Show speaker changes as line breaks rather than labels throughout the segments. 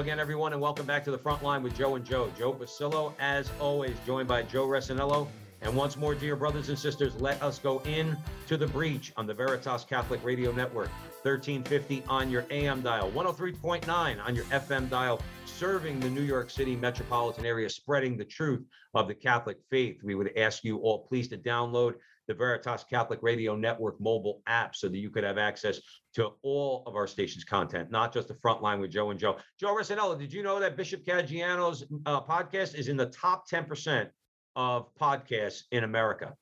Again, everyone, and welcome back to the front line with Joe and Joe. Joe Basillo, as always, joined by Joe Resinello. And once more, dear brothers and sisters, let us go in to the breach on the Veritas Catholic Radio Network, 1350 on your AM dial, 103.9 on your FM dial, serving the New York City metropolitan area, spreading the truth of the Catholic faith. We would ask you all please to download the Veritas Catholic Radio Network mobile app so that you could have access to all of our station's content, not just the front line with Joe and Joe. Joe Resinello, did you know that Bishop Caggiano's uh, podcast is in the top 10% of podcasts in America?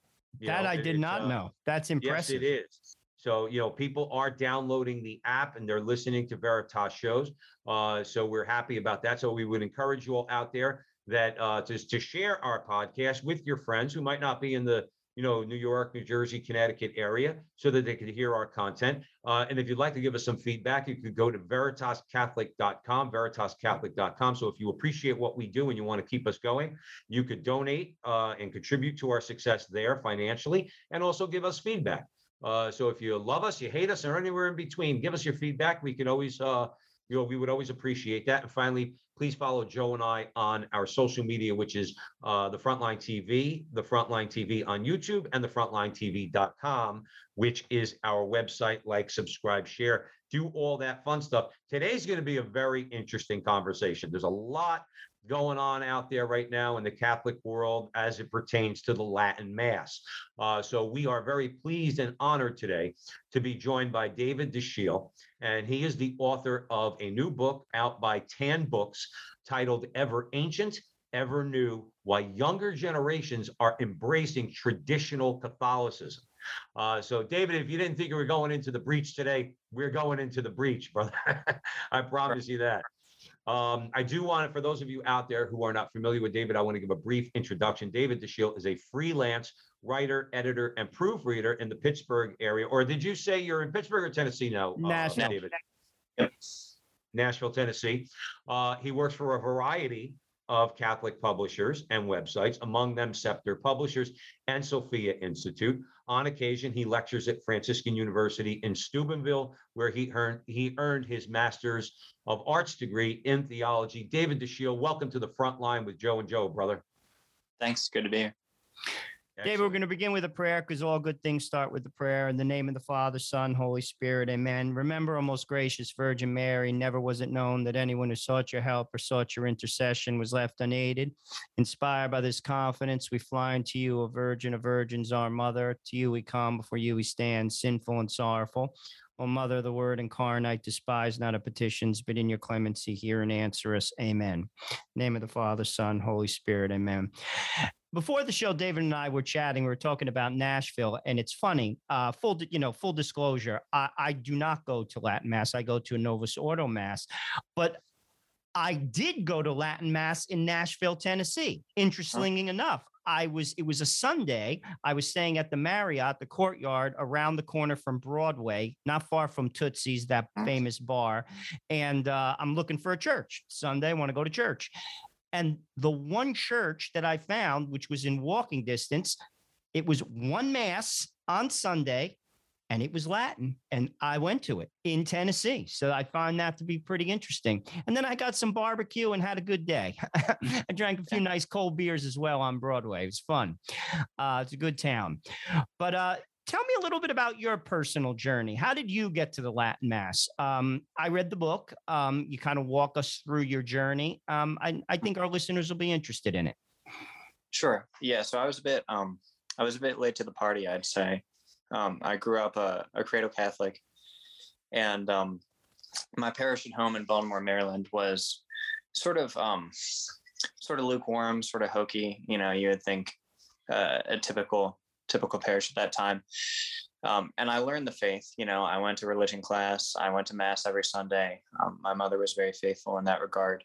You
that
know,
I did
it's,
not
uh,
know. That's impressive.
Yes, it is. So, you know, people are downloading the app and they're listening to Veritas shows. Uh, so we're happy about that. So we would encourage you all out there that uh, to, to share our podcast with your friends who might not be in the you know New York, New Jersey, Connecticut area, so that they could hear our content. Uh, and if you'd like to give us some feedback, you could go to veritascatholic.com, veritascatholic.com. So if you appreciate what we do and you want to keep us going, you could donate uh, and contribute to our success there financially, and also give us feedback. Uh, so if you love us, you hate us, or anywhere in between, give us your feedback. We can always, uh, you know, we would always appreciate that. And finally, please follow Joe and I on our social media, which is uh, the Frontline TV, the Frontline TV on YouTube, and the FrontlineTV.com, which is our website. Like, subscribe, share, do all that fun stuff. Today's going to be a very interesting conversation. There's a lot going on out there right now in the Catholic world as it pertains to the Latin Mass. Uh, so we are very pleased and honored today to be joined by David Dashiell, and he is the author of a new book out by Tan Books titled Ever Ancient, Ever New Why Younger Generations Are Embracing Traditional Catholicism. Uh, so, David, if you didn't think we were going into the breach today, we're going into the breach, brother. I promise you that. Um, I do want to, for those of you out there who are not familiar with David, I want to give a brief introduction. David Dashiell is a freelance writer, editor, and proofreader in the Pittsburgh area. Or did you say you're in Pittsburgh or Tennessee now, uh,
Nashville.
David? Nashville, Tennessee. Uh, he works for a variety of Catholic publishers and websites, among them Scepter Publishers and Sophia Institute. On occasion, he lectures at Franciscan University in Steubenville, where he earned he earned his Master's of Arts degree in theology. David Dashiell, welcome to the front line with Joe and Joe, brother.
Thanks. Good to be here.
David, we're going to begin with a prayer because all good things start with the prayer. In the name of the Father, Son, Holy Spirit, amen. Remember, O most gracious Virgin Mary, never was it known that anyone who sought your help or sought your intercession was left unaided. Inspired by this confidence, we fly unto you, O Virgin of Virgins, our Mother. To you we come, before you we stand, sinful and sorrowful. O Mother of the Word incarnate, despise not our petitions, but in your clemency hear and answer us. Amen. name of the Father, Son, Holy Spirit, amen before the show, David and I were chatting. We were talking about Nashville, and it's funny. Uh, full, you know, full disclosure. I, I do not go to Latin Mass. I go to a Novus Ordo Mass, but I did go to Latin Mass in Nashville, Tennessee. Interestingly enough, I was. It was a Sunday. I was staying at the Marriott, the Courtyard, around the corner from Broadway, not far from Tootsie's, that famous bar. And uh, I'm looking for a church. Sunday, I want to go to church. And the one church that I found, which was in walking distance, it was one mass on Sunday and it was Latin. And I went to it in Tennessee. So I found that to be pretty interesting. And then I got some barbecue and had a good day. I drank a few nice cold beers as well on Broadway. It was fun. Uh, it's a good town. But uh, tell me a little bit about your personal journey. How did you get to the Latin Mass? Um, I read the book. Um, you kind of walk us through your journey. Um, I, I think our listeners will be interested in it.
Sure. Yeah. So I was a bit um I was a bit late to the party, I'd say. Um, I grew up a, a cradle Catholic, and um, my parish at home in Baltimore, Maryland, was sort of sort of lukewarm, sort of hokey. You know, you would think uh, a typical typical parish at that time. Um, and I learned the faith. You know, I went to religion class. I went to mass every Sunday. Um, my mother was very faithful in that regard,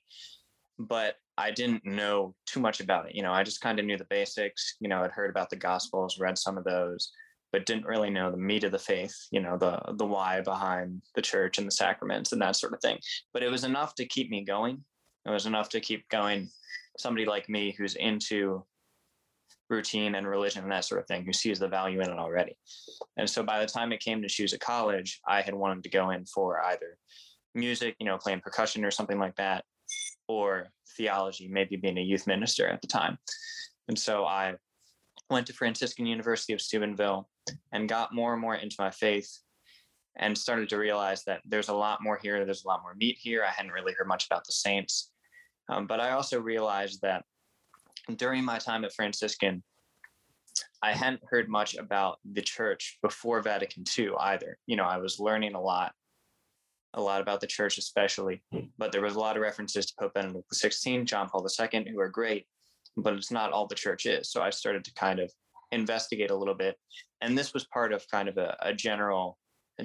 but I didn't know too much about it. You know, I just kind of knew the basics. You know, I'd heard about the Gospels, read some of those, but didn't really know the meat of the faith. You know, the the why behind the church and the sacraments and that sort of thing. But it was enough to keep me going. It was enough to keep going. Somebody like me who's into routine and religion and that sort of thing, who sees the value in it already. And so by the time it came to choose a college, I had wanted to go in for either music, you know, playing percussion or something like that, or theology, maybe being a youth minister at the time. And so I went to Franciscan University of Steubenville and got more and more into my faith and started to realize that there's a lot more here. There's a lot more meat here. I hadn't really heard much about the saints. Um, but I also realized that during my time at Franciscan, I hadn't heard much about the church before Vatican II either. You know, I was learning a lot, a lot about the church, especially, but there was a lot of references to Pope Benedict XVI, John Paul II, who are great, but it's not all the church is. So I started to kind of investigate a little bit. And this was part of kind of a, a general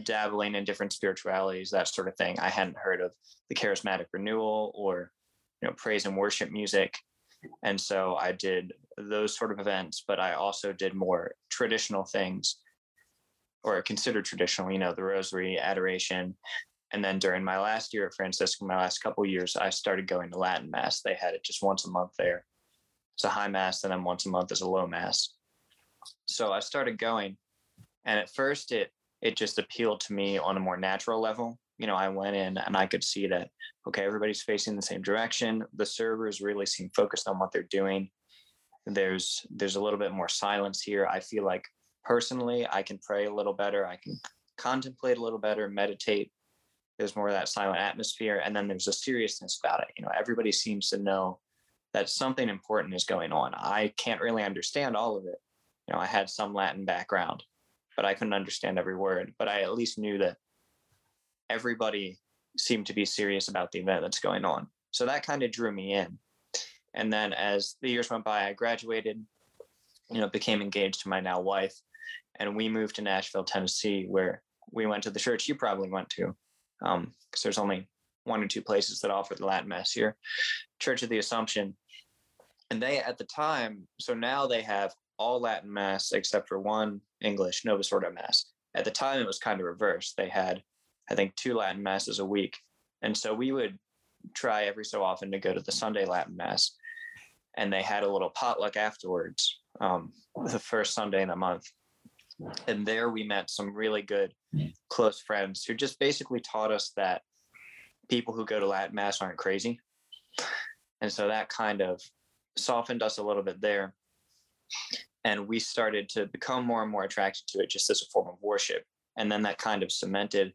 dabbling in different spiritualities, that sort of thing. I hadn't heard of the charismatic renewal or, you know, praise and worship music. And so I did those sort of events, but I also did more traditional things or considered traditional, you know, the rosary, adoration. And then during my last year at Franciscan, my last couple years, I started going to Latin Mass. They had it just once a month there. It's a high Mass, and then once a month is a low Mass. So I started going. And at first it it just appealed to me on a more natural level. You know, I went in and I could see that okay, everybody's facing the same direction. The servers really seem focused on what they're doing. There's there's a little bit more silence here. I feel like personally I can pray a little better. I can contemplate a little better, meditate. There's more of that silent atmosphere. And then there's a seriousness about it. You know, everybody seems to know that something important is going on. I can't really understand all of it. You know, I had some Latin background, but I couldn't understand every word. But I at least knew that everybody seemed to be serious about the event that's going on. So that kind of drew me in. And then as the years went by, I graduated, you know, became engaged to my now wife, and we moved to Nashville, Tennessee, where we went to the church you probably went to, because um, there's only one or two places that offer the Latin Mass here, Church of the Assumption. And they, at the time, so now they have all Latin Mass except for one English Novus Ordo Mass. At the time, it was kind of reversed. They had I think, two Latin masses a week. And so we would try every so often to go to the Sunday Latin Mass. And they had a little potluck afterwards, um, the first Sunday in the month. And there we met some really good, close friends who just basically taught us that people who go to Latin Mass aren't crazy. And so that kind of softened us a little bit there. And we started to become more and more attracted to it just as a form of worship. And then that kind of cemented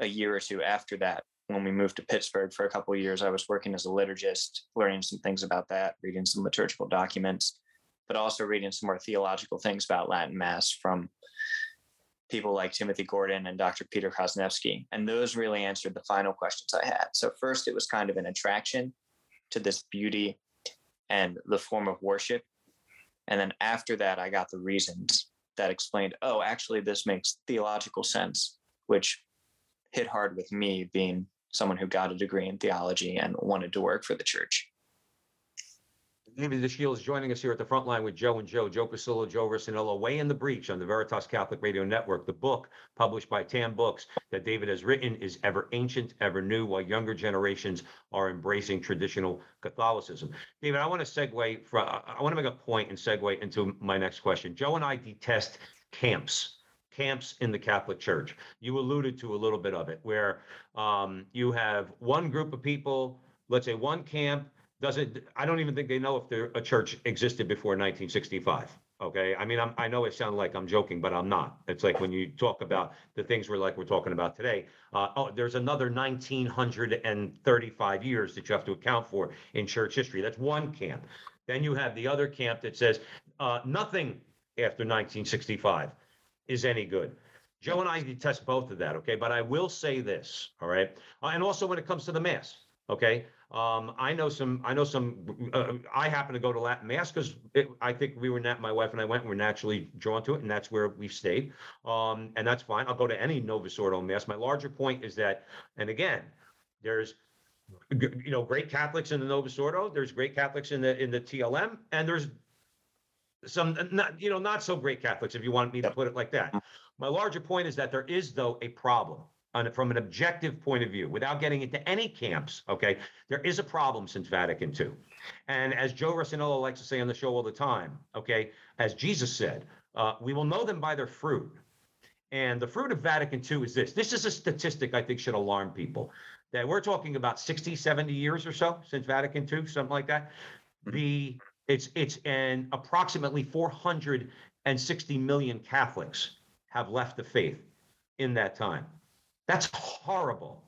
a year or two after that when we moved to Pittsburgh for a couple of years, I was working as a liturgist, learning some things about that, reading some liturgical documents, but also reading some more theological things about Latin Mass from people like Timothy Gordon and Dr. Peter Kwasniewski. And those really answered the final questions I had. So, first, it was kind of an attraction to this beauty and the form of worship. And then after that, I got the reasons that explained, oh, actually, this makes theological sense, which hit hard with me being someone who got a degree in theology and wanted to work for the church.
David Dashiell is joining us here at the front line with Joe and Joe, Joe Pasillo, Joe Rossinello, Way in the Breach on the Veritas Catholic Radio Network. The book published by Tan Books that David has written is ever ancient, ever new, while younger generations are embracing traditional Catholicism. David, I want to segue from, I want to make a point and segue into my next question. Joe and I detest camps camps in the Catholic Church. You alluded to a little bit of it, where um, you have one group of people, let's say one camp doesn't. I don't even think they know if there, a church existed before 1965. Okay, I mean, I'm, I know it sounds like I'm joking, but I'm not. It's like when you talk about the things we're like we're talking about today. Uh, oh, there's another 1935 years that you have to account for in church history. That's one camp. Then you have the other camp that says uh, nothing after 1965 is any good. Joe and I detest both of that, okay? But I will say this, all right? Uh, and also when it comes to the mass, okay? Um, I know some, I know some, uh, I happen to go to Latin mass because I think we were nat, my wife and I went, and we're naturally drawn to it and that's where we've stayed. Um, and that's fine. I'll go to any Novus Ordo mass. My larger point is that, and again, there's, you know, great Catholics in the Novus Ordo, there's great Catholics in the, in the TLM, and there's some, not, you know, not so great Catholics, if you want me to put it like that. My larger point is that there is though a problem on, from an objective point of view, without getting into any camps, okay? There is a problem since Vatican II. And as Joe Rossinello likes to say on the show all the time, okay, as Jesus said, uh, we will know them by their fruit. And the fruit of Vatican II is this. This is a statistic I think should alarm people that we're talking about 60, 70 years or so since Vatican II, something like that. The it's it's an approximately 460 million Catholics have left the faith in that time. That's horrible.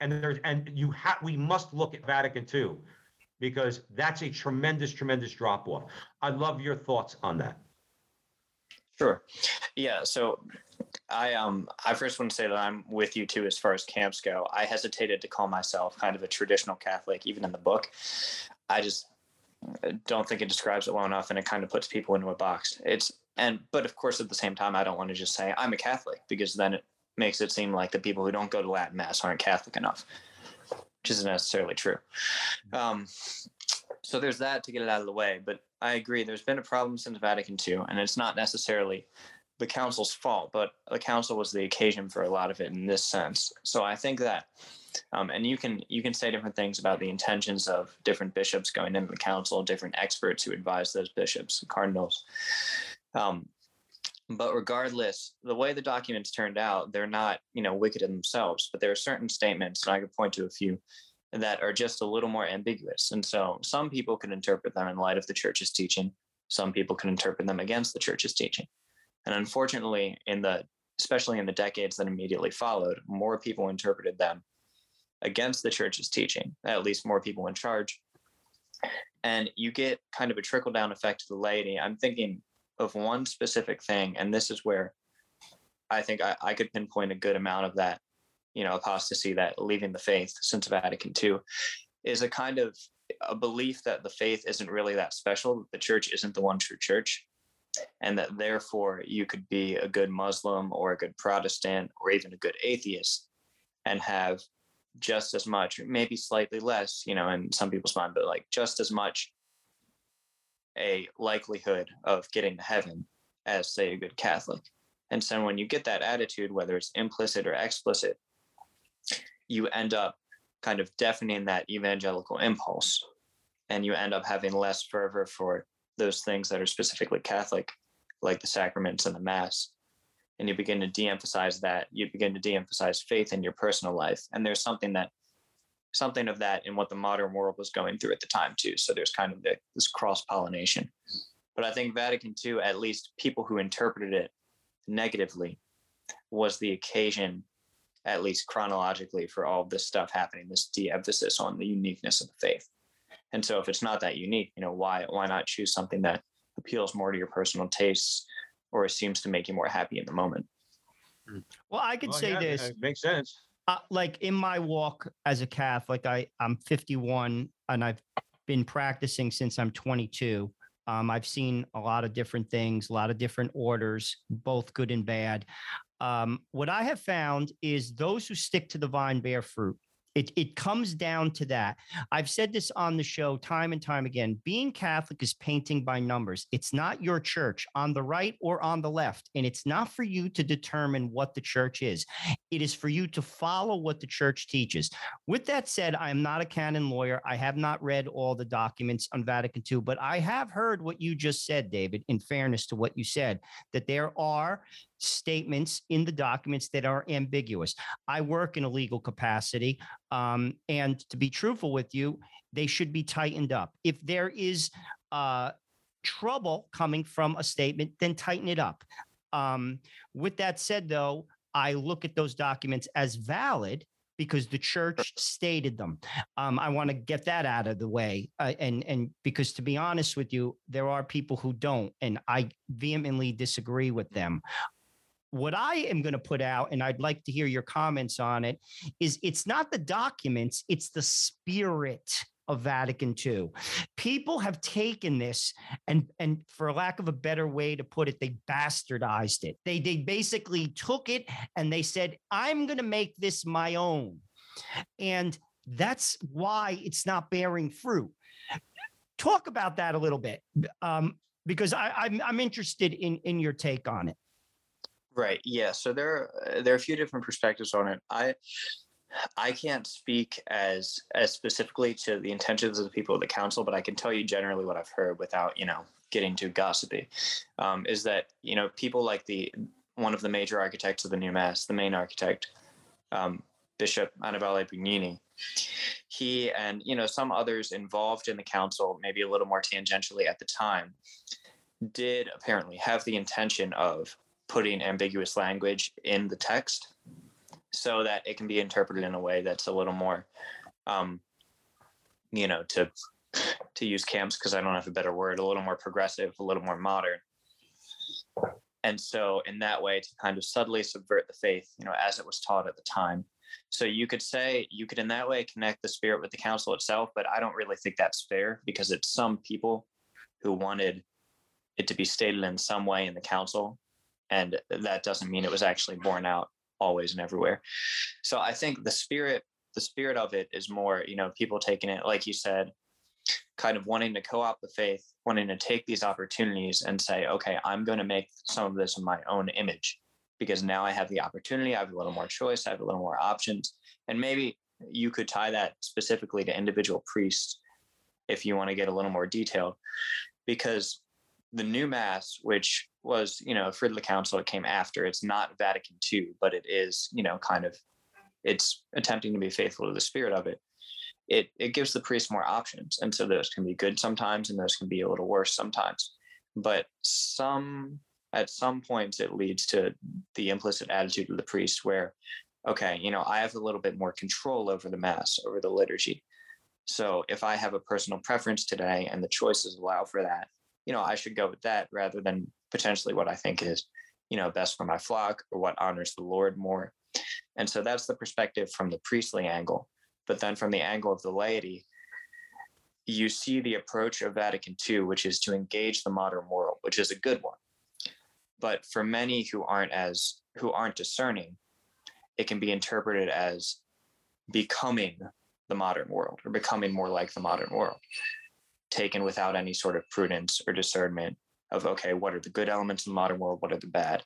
And there's and you have we must look at Vatican II because that's a tremendous, tremendous drop off. I'd love your thoughts on that.
Sure. Yeah. So I um I first want to say that I'm with you too as far as camps go. I hesitated to call myself kind of a traditional Catholic, even in the book. I just don't think it describes it well enough and it kind of puts people into a box. It's and but of course at the same time I don't want to just say I'm a Catholic because then it makes it seem like the people who don't go to Latin Mass aren't Catholic enough, which isn't necessarily true. Um, so there's that to get it out of the way. But I agree, there's been a problem since Vatican II, and it's not necessarily the council's fault, but the council was the occasion for a lot of it in this sense. So I think that, um, and you can you can say different things about the intentions of different bishops going into the council, different experts who advise those bishops, cardinals. Um, but regardless, the way the documents turned out, they're not you know wicked in themselves, but there are certain statements, and I could point to a few that are just a little more ambiguous. And so some people can interpret them in light of the church's teaching. Some people can interpret them against the church's teaching. And unfortunately, in the especially in the decades that immediately followed, more people interpreted them against the church's teaching, at least more people in charge. And you get kind of a trickle down effect to the laity. I'm thinking of one specific thing, and this is where I think I, I could pinpoint a good amount of that, you know, apostasy, that leaving the faith since Vatican II, is a kind of a belief that the faith isn't really that special, that the church isn't the one true church, and that therefore you could be a good Muslim or a good Protestant or even a good atheist and have just as much, maybe slightly less, you know, in some people's mind, but like just as much a likelihood of getting to heaven as, say, a good Catholic. And so when you get that attitude, whether it's implicit or explicit, you end up kind of deafening that evangelical impulse and you end up having less fervor for those things that are specifically Catholic, like the sacraments and the Mass. And you begin to de emphasize that, you begin to de emphasize faith in your personal life. And there's something that, something of that in what the modern world was going through at the time, too. So there's kind of the, this cross pollination. But I think Vatican II, at least people who interpreted it negatively, was the occasion, at least chronologically, for all this stuff happening, this de emphasis on the uniqueness of the faith. And so if it's not that unique, you know, why why not choose something that appeals more to your personal tastes or seems to make you more happy in the moment?
Well, I could
Well,
say
yeah,
this.
it Makes sense.
uh, like in my walk as a Catholic, I I'm 51 and I've been practicing since I'm 22. Um, I've seen a lot of different things, a lot of different orders, both good and bad. Um, what I have found is those who stick to the vine bear fruit. It, it comes down to that. I've said this on the show time and time again. Being Catholic is painting by numbers. It's not your church on the right or on the left. And it's not for you to determine what the church is. It is for you to follow what the church teaches. With that said, I am not a canon lawyer. I have not read all the documents on Vatican II, but I have heard what you just said, David, in fairness to what you said, that there are statements in the documents that are ambiguous. I work in a legal capacity. Um, and to be truthful with you, they should be tightened up. If there is uh, trouble coming from a statement, then tighten it up. Um, with that said, though, I look at those documents as valid because the church stated them. Um, I want to get that out of the way, uh, and and because to be honest with you, there are people who don't, and I vehemently disagree with them. What I am going to put out, and I'd like to hear your comments on it, is it's not the documents, it's the spirit of Vatican II. People have taken this and and for lack of a better way to put it, they bastardized it. They they basically took it and they said, I'm gonna make this my own. And that's why it's not bearing fruit. Talk about that a little bit. Um, because I, I'm I'm interested in in your take on it.
Right. Yeah. So there uh, there are a few different perspectives on it. I I can't speak as as specifically to the intentions of the people of the council, but I can tell you generally what I've heard without you know getting too gossipy. Um, is that you know people like the one of the major architects of the new mass, the main architect, um, Bishop Annibale Bugnini. He and you know some others involved in the council, maybe a little more tangentially at the time, did apparently have the intention of putting ambiguous language in the text so that it can be interpreted in a way that's a little more um, you know to to use camps because i don't have a better word a little more progressive a little more modern. And so in that way to kind of subtly subvert the faith you know as it was taught at the time. So you could say you could in that way connect the spirit with the council itself but i don't really think that's fair because it's some people who wanted it to be stated in some way in the council and that doesn't mean it was actually borne out always and everywhere. So i think the spirit the spirit of it is more you know people taking it like you said kind of wanting to co-opt the faith wanting to take these opportunities and say okay i'm going to make some of this in my own image because now i have the opportunity i have a little more choice i have a little more options. And maybe you could tie that specifically to individual priests if you want to get a little more detailed because the new mass which was you know for the council it came after. It's not vatican ii but it is you know kind of it's attempting to be faithful to the spirit of it. It it gives the priest more options and so those can be good sometimes and those can be a little worse sometimes. But some at some points it leads to the implicit attitude of the priest where okay you know i have a little bit more control over the mass over the liturgy. So if i have a personal preference today and the choices allow for that you know i should go with that rather than potentially what I think is, you know, best for my flock or what honors the Lord more. And so that's the perspective from the priestly angle. But then from the angle of the laity, you see the approach of Vatican II, which is to engage the modern world, which is a good one. But for many who aren't as who aren't discerning, it can be interpreted as becoming the modern world or becoming more like the modern world, taken without any sort of prudence or discernment of okay what are the good elements in the modern world? What are the bad?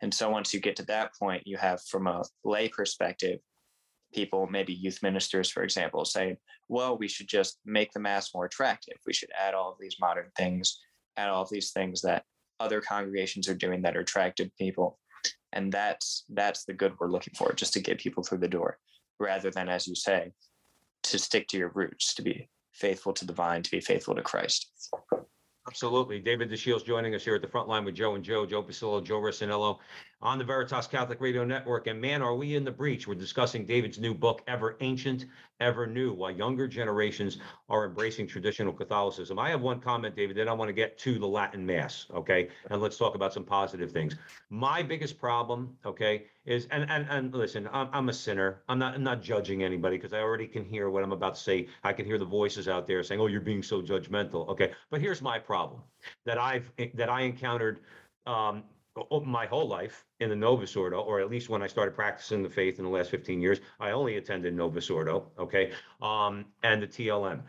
And so once you get to that point you have from a lay perspective people maybe youth ministers for example saying well we should just make the mass more attractive. We should add all of these modern things add all of these things that other congregations are doing that are attractive people. And that's that's the good we're looking for just to get people through the door rather than as you say to stick to your roots to be faithful to the vine to be faithful to christ
Absolutely. David Dashiell's joining us here at the front line with Joe and Joe, Joe Pasillo, Joe Rossinello on the Veritas Catholic Radio Network. And man, are we in the breach? We're discussing David's new book, Ever Ancient, Ever New, why younger generations are embracing traditional Catholicism. I have one comment, David, then I want to get to the Latin Mass, okay? And let's talk about some positive things. My biggest problem, okay, is and and and listen, I'm, I'm a sinner. I'm not I'm not judging anybody because I already can hear what I'm about to say. I can hear the voices out there saying, "Oh, you're being so judgmental." Okay, but here's my problem that I've that I encountered um, my whole life in the Novus Ordo, or at least when I started practicing the faith in the last 15 years, I only attended Novus Ordo, okay, um, and the TLM.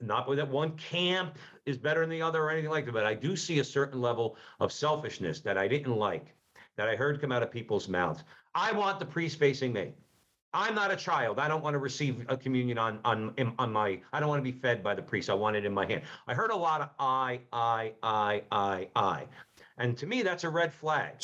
Not that one camp is better than the other or anything like that, but I do see a certain level of selfishness that I didn't like, that I heard come out of people's mouths. I want the priest facing me. I'm not a child. I don't want to receive a communion on on on my. I don't want to be fed by the priest. I want it in my hand. I heard a lot of I, I, I, I, I. And to me, that's a red flag.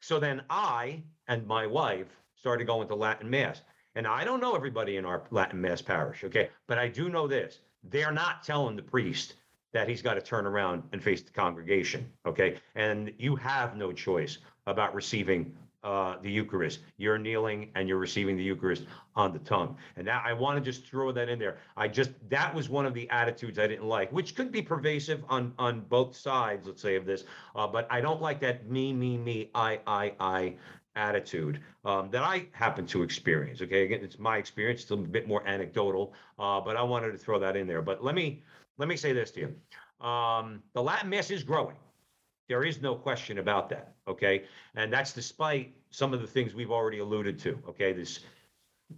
So then I and my wife started going to Latin Mass. And I don't know everybody in our Latin Mass parish, okay? But I do know this they're not telling the priest that he's got to turn around and face the congregation, okay? And you have no choice about receiving uh, the Eucharist. You're kneeling and you're receiving the Eucharist on the tongue. And that I want to just throw that in there. I just that was one of the attitudes I didn't like, which could be pervasive on on both sides, let's say, of this. Uh, but I don't like that me, me, me, I, I, I attitude um, that I happen to experience. Okay, again, it's my experience. It's a bit more anecdotal, uh, but I wanted to throw that in there. But let me let me say this to you: um, the Latin Mass is growing. There is no question about that. Okay. And that's despite some of the things we've already alluded to. Okay. This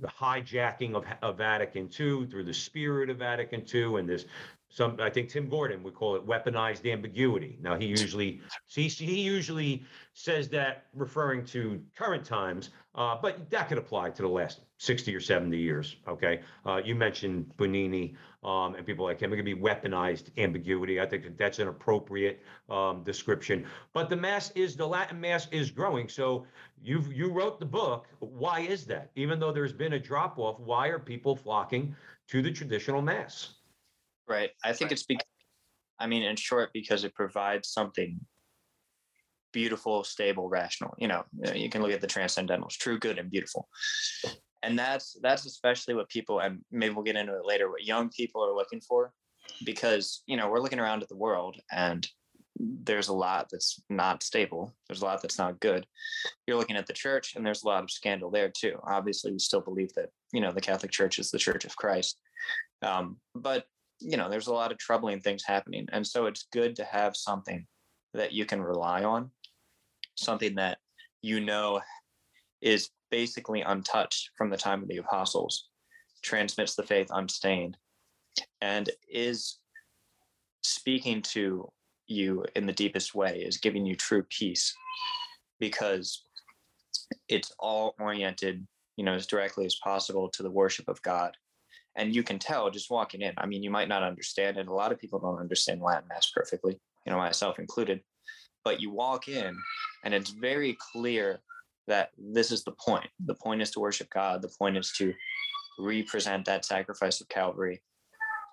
the hijacking of, of Vatican II through the spirit of Vatican II and this some I think Tim Gordon would call it weaponized ambiguity. Now he usually see he usually says that referring to current times, uh, but that could apply to the last 60 or 70 years. Okay, uh, you mentioned Bugnini um, and people like him. It could be weaponized ambiguity. I think that that's an appropriate um, description. But the mass is the Latin mass is growing. So you you wrote the book. Why is that? Even though there's been a drop off, why are people flocking to the traditional mass?
Right. I think it's because, I mean, in short, because it provides something beautiful, stable, rational. You know, you can look at the transcendentals, true, good, and beautiful. And that's that's especially what people, and maybe we'll get into it later, what young people are looking for, because you know we're looking around at the world and there's a lot that's not stable. There's a lot that's not good. You're looking at the church, and there's a lot of scandal there too. Obviously, we still believe that you know the Catholic Church is the Church of Christ, um, but you know there's a lot of troubling things happening and so it's good to have something that you can rely on something that you know is basically untouched from the time of the apostles transmits the faith unstained and is speaking to you in the deepest way is giving you true peace because it's all oriented you know as directly as possible to the worship of god. And you can tell just walking in. I mean you might not understand it. A lot of people don't understand latin mass perfectly you know myself included. But you walk in and it's very clear that this is the point. The point is to worship god. The point is to represent that sacrifice of calvary.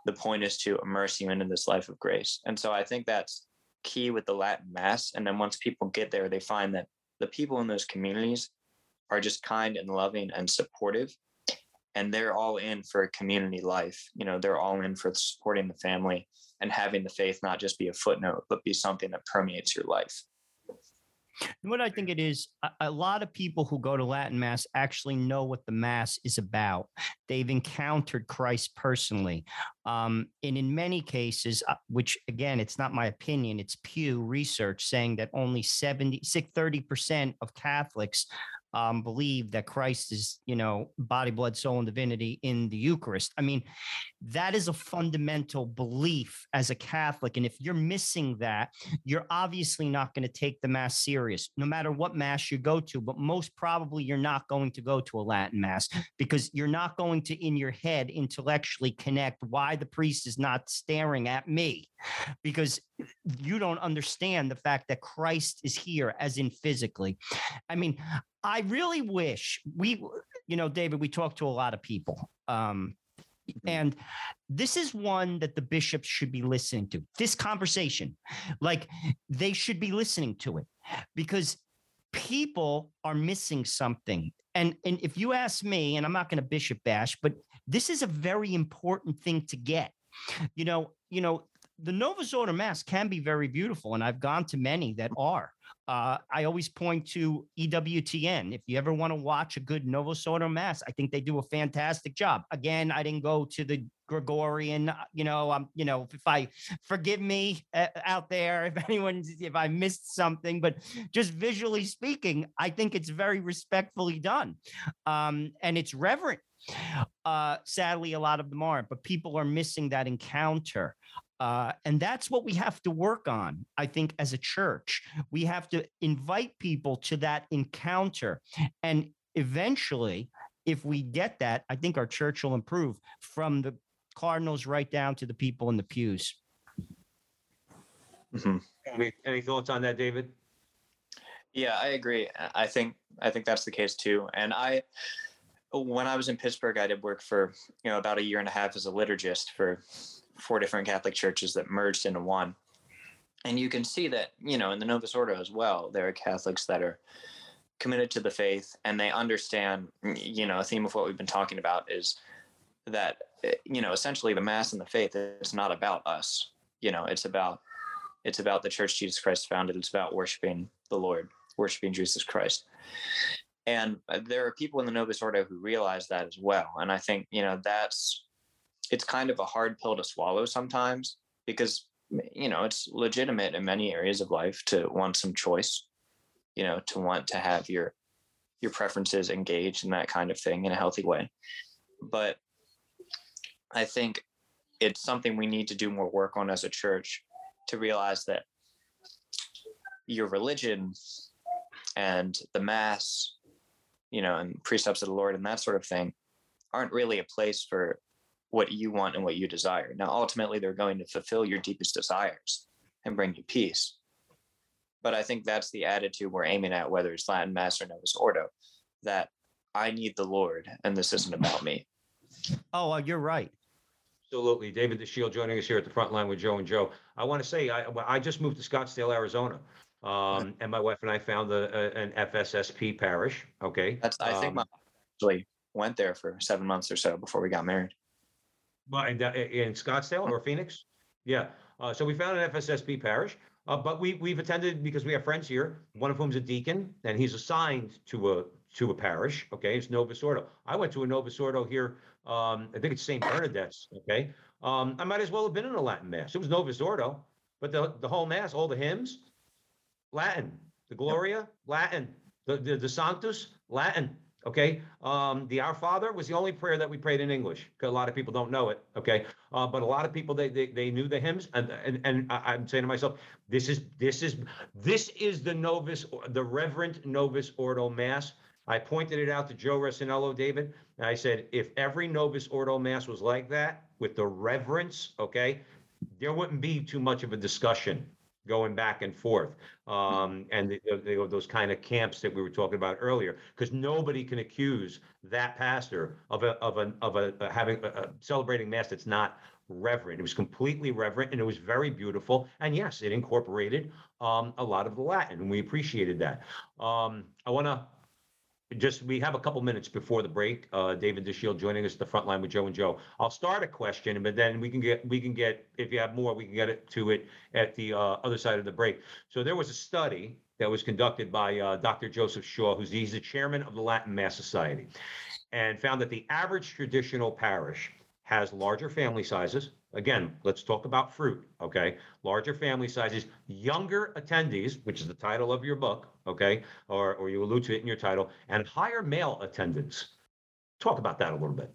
The point is to immerse you into this life of grace. And so i think that's key with the latin mass. And then once people get there they find that the people in those communities are just kind and loving and supportive. And they're all in for a community life. You know, they're all in for supporting the family and having the faith not just be a footnote, but be something that permeates your life.
What I think it is, a, a, lot of people who go to Latin Mass actually know what the Mass is about. They've encountered Christ personally. Um, and in many cases, uh, which again, it's not my opinion, it's Pew research saying that only 70, 30% of Catholics um, believe that Christ is, you know, body, blood, soul, and divinity in the Eucharist. I mean, that is a fundamental belief as a Catholic. And if you're missing that, you're obviously not going to take the Mass serious, no matter what Mass you go to. But most probably, you're not going to go to a Latin Mass because you're not going to, in your head, intellectually connect why the priest is not staring at me because you don't understand the fact that Christ is here, as in physically. I mean, I really wish we, you know, David, we talk to a lot of people. Um. Mm-hmm. and this is one that the bishops should be listening to. This conversation, like they should be listening to it because people are missing something. And, and if you ask me, and I'm not going to bishop bash, but this is a very important thing to get. You know, you know, the Novus Ordo Mass can be very beautiful, and I've gone to many that are. Uh, I always point to EWTN. If you ever want to watch a good Novus Ordo Mass, I think they do a fantastic job. Again, I didn't go to the Gregorian. Uh, you know, um, you know, if I forgive me uh, out there, if anyone, if I missed something, but just visually speaking, I think it's very respectfully done, um, and it's reverent. Uh, sadly, a lot of them aren't, but people are missing that encounter. Uh, and that's what we have to work on, I think, as a church. We have to invite people to that encounter. And eventually, if we get that, I think our church will improve from the cardinals right down to the people in the pews.
Mm-hmm. Any, any thoughts on that, David?
Yeah, I agree. I think I think that's the case too. And I, when I was in Pittsburgh, I did work for you know about a year and a half as a liturgist for four different Catholic churches that merged into one. And you can see that, you know, in the Novus Ordo as well, there are Catholics that are committed to the faith and they understand you know a theme of what we've been talking about is that eh, you know essentially the mass and the faith it's not about us. You know it's about it's about the church jesus christ founded. It's about worshiping the lord worshiping jesus christ. And uh, there are people in the novus ordo who realize that as well. And i think you know that's it's kind of a hard pill to swallow sometimes because you know it's legitimate in many areas of life to want some choice you know to want to have your your preferences engaged in that kind of thing in a healthy way. But i think it's something we need to do more work on as a church to realize that your religion and the mass you know and precepts of the lord and that sort of thing aren't really a place for what you want and what you desire now ultimately they're going to fulfill your deepest desires and bring you peace but I think that's the attitude we're aiming at, whether it's Latin Mass or Novus Ordo, that I need the Lord and this isn't about me.
Oh, uh, you're right.
Absolutely. David Dashiell joining us here at the front line with Joe and Joe. I want to say, I, I just moved to Scottsdale, Arizona. Um, and my wife and I found a, a, an FSSP parish. Okay.
That's I think
Um,
my actually went there for seven months or so before we got married.
Well, in, in Scottsdale or Phoenix? Yeah. Uh, so we found an FSSP parish, uh, but we we've attended because we have friends here. One of whom's a deacon, and he's assigned to a to a parish. Okay, it's Novus Ordo. I went to a Novus Ordo here. Um, I think it's St. Bernadette's. Okay. Um, I might as well have been in a Latin mass. It was Novus Ordo, but the the whole mass, all the hymns, Latin. The Gloria, Latin. The the, the Sanctus, Latin. Okay. Um, the Our Father was the only prayer that we prayed in English because a lot of people don't know it. Okay. Uh, but a lot of people they, they they knew the hymns, and and and I'm saying to myself, this is this is this is the Novus, the Reverend Novus Ordo Mass. I pointed it out to Joe Resinello, David, and I said, if every Novus Ordo Mass was like that with the reverence, okay, there wouldn't be too much of a discussion going back and forth um, and the, the, those kind of camps that we were talking about earlier, because nobody can accuse that pastor of a of a of a, a having a, a celebrating mass that's not reverent. It was completely reverent and it was very beautiful. And yes, it incorporated um, a lot of the Latin, and we appreciated that. Um, I want to just we have a couple minutes before the break. Uh, David Dashiell joining us at the front line with Joe and Joe. I'll start a question, but then we can get we can get if you have more, we can get it to it at the uh, other side of the break. So there was a study that was conducted by uh, Dr. Joseph Shaw, who's he's the chairman of the Latin Mass Society, and found that the average traditional parish has larger family sizes. Again, let's talk about fruit, okay? Larger family sizes, younger attendees, which is the title of your book, okay? Or, or you allude to it in your title, and higher male attendance. Talk about that a little bit.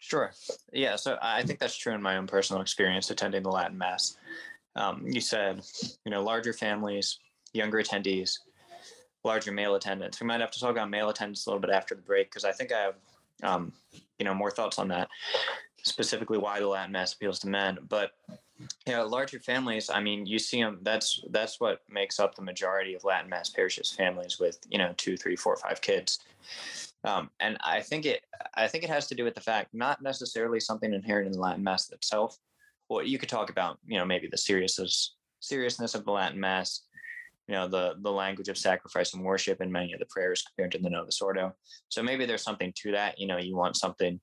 Sure. Yeah. So I think that's true in my own personal experience attending the Latin Mass. Um, you said, you know, larger families, younger attendees, larger male attendance. We might have to talk about male attendance a little bit after the break because I think I have, um, you know, more thoughts on that, specifically why the Latin Mass appeals to men. But know, larger families. I mean, you see them. That's that's what makes up the majority of Latin Mass parishes, families with you know two, three, four, five kids. Um, and I think it I think it has to do with the fact not necessarily something inherent in the Latin Mass itself. Well, you could talk about you know maybe the seriousness seriousness of the Latin Mass, you know the the language of sacrifice and worship in many of the prayers compared to the Novus Ordo. So maybe there's something to that. You know, you want something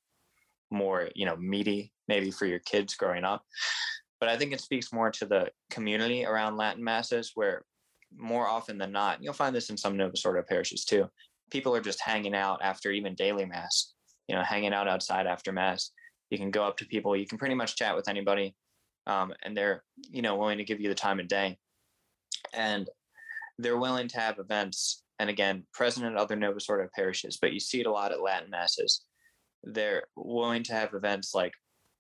more you know meaty maybe for your kids growing up. But I think it speaks more to the community around Latin masses where more often than not, you'll find this in some Novus Ordo parishes too. People are just hanging out after even daily mass, you know, hanging out outside after mass. You can go up to people, you can pretty much chat with anybody, um, and they're, you know, willing to give you the time of day. And they're willing to have events, and again, present in other Novus Ordo parishes, but you see it a lot at Latin masses. They're willing to have events like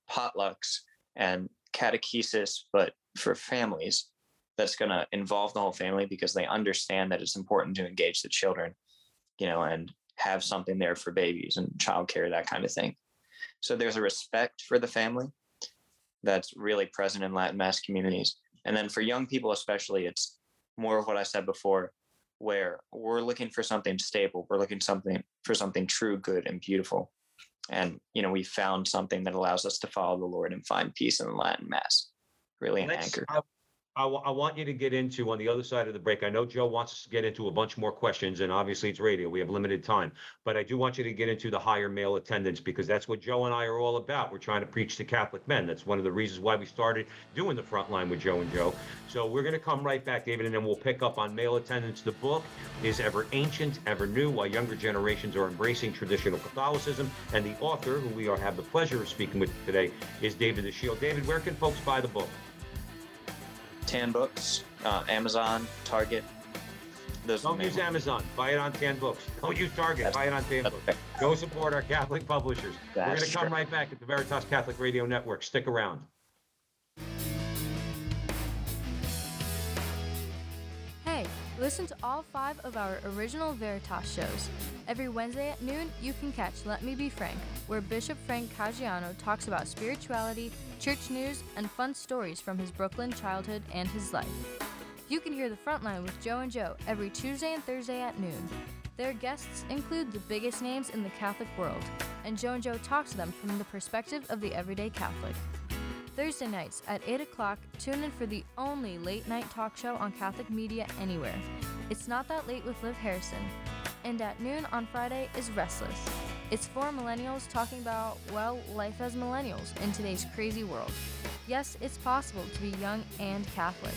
potlucks and catechesis, but for families that's going to involve the whole family because they understand that it's important to engage the children, you know, and have something there for babies and childcare, that kind of thing. So there's a respect for the family that's really present in Latin Mass communities. And then for young people, especially, it's more of what I said before, where we're looking for something stable. We're looking something for something true, good, and beautiful. And you know, we found something that allows us to follow the Lord and find peace in the Latin Mass. Really an anchor.
I, I want you to get into on the other side of the break. I know Joe wants us to get into a bunch more questions and obviously it's radio. We have limited time. But I do want you to get into the higher male attendance because that's what Joe and I are all about. We're trying to preach to Catholic men. That's one of the reasons why we started doing the front line with Joe and Joe. So we're going to come right back, David, and then we'll pick up on male attendance. The book is ever ancient, ever new, while younger generations are embracing traditional Catholicism. And the author, who we are have the pleasure of speaking with today, is David Dashiell. David, where can folks buy the book?
Tan Books, uh, Amazon, Target. Those
Don't use. Amazon. Buy it on Tan Books. Don't use Target. Buy it on Tan Books.
Okay.
Go support our Catholic publishers. We're going to come right back at the Veritas Catholic Radio Network. Stick around.
Listen to all five of our original Veritas shows. Every Wednesday at noon, you can catch Let Me Be Frank, where Bishop Frank Caggiano talks about spirituality, church news, and fun stories from his Brooklyn childhood and his life. You can hear the Frontline with Joe and Joe every Tuesday and Thursday at noon. Their guests include the biggest names in the Catholic world, and Joe and Joe talk to them from the perspective of the everyday Catholic. Thursday nights at 8 o'clock, tune in for the only late night talk show on Catholic media anywhere. It's Not That Late with Liv Harrison. And at noon on Friday is Restless. It's four millennials talking about, well, life as millennials in today's crazy world. Yes, it's possible to be young and Catholic.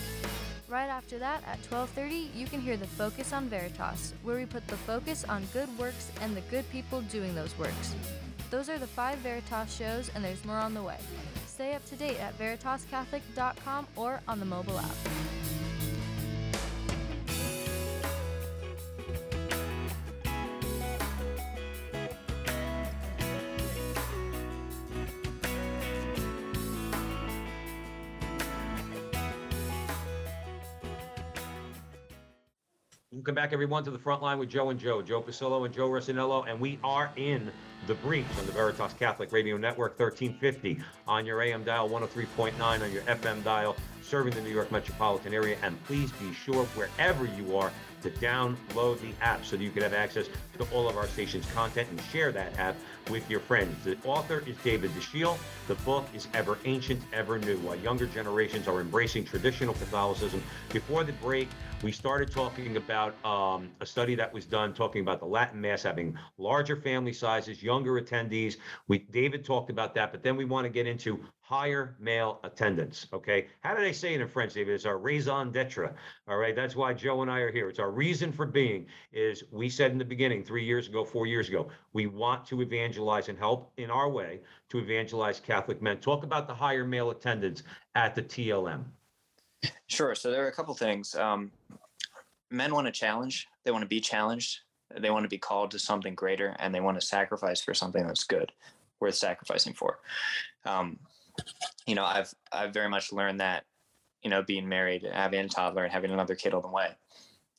Right after that, at 12:30, you can hear the Focus on Veritas, where we put the focus on good works and the good people doing those works. Those are the five Veritas shows, and there's more on the way. Stay up to date at veritascatholic.com or on the mobile app.
Welcome back, everyone, to the front line with Joe and Joe, Joe Pasillo and Joe Rossinello, and we are in the breach on the Veritas Catholic Radio Network, 1350 on your AM dial, 103.9 on your FM dial, serving the New York metropolitan area. And please be sure, wherever you are, to download the app so that you can have access to all of our station's content and share that app with your friends. The author is David Dashiell. The book is Ever Ancient, Ever New, while younger generations are embracing traditional Catholicism. Before the break, we started talking about um, a study that was done talking about the Latin Mass having larger family sizes, younger attendees. We David talked about that, but then we want to get into higher male attendance. Okay, how do they say it in French, David? It's our raison d'être. All right, that's why Joe and I are here. It's our reason for being. Is we said in the beginning, three years ago, four years ago, we want to evangelize and help in our way to evangelize Catholic men. Talk about the higher male attendance at the TLM.
Sure. So there are a couple things. Um, men want to challenge. They want to be challenged. They want to be called to something greater, and they want to sacrifice for something that's good, worth sacrificing for. Um, you know, I've I've very much learned that. You know, being married, having a toddler, and having another kid on the way.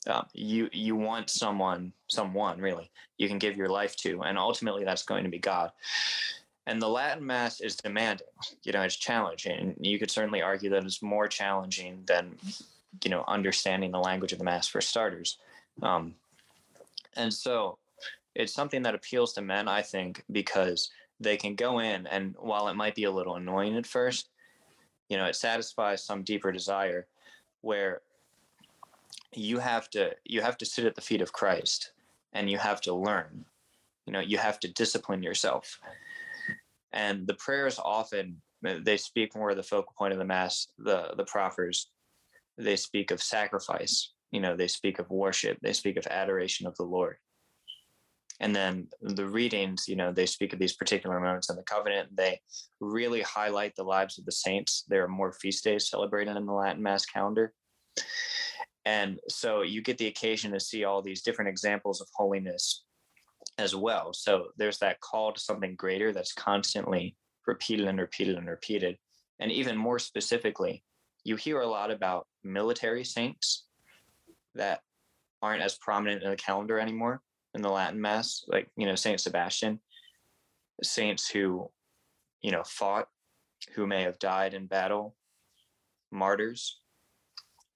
Um, you you want someone, someone really you can give your life to, and ultimately that's going to be God. And the Latin Mass is demanding. You know, it's challenging. You could certainly argue that it's more challenging than, you know, understanding the language of the Mass for starters. Um, and so, it's something that appeals to men, I think, because they can go in, and while it might be a little annoying at first, you know, it satisfies some deeper desire, where you have to you have to sit at the feet of Christ, and you have to learn. You know, you have to discipline yourself. And the prayers often they speak more of the focal point of the mass the the propers. They speak of sacrifice. You know they speak of worship. They speak of adoration of the lord and then the readings you know they speak of these particular moments in the covenant they really highlight the lives of the saints there are more feast days celebrated in the latin mass calendar and so you get the occasion to see all these different examples of holiness as well. So there's that call to something greater that's constantly repeated and repeated and repeated. And even more specifically, you hear a lot about military saints that aren't as prominent in the calendar anymore in the Latin Mass, like, you know, Saint Sebastian, saints who, you know, fought, who may have died in battle, martyrs.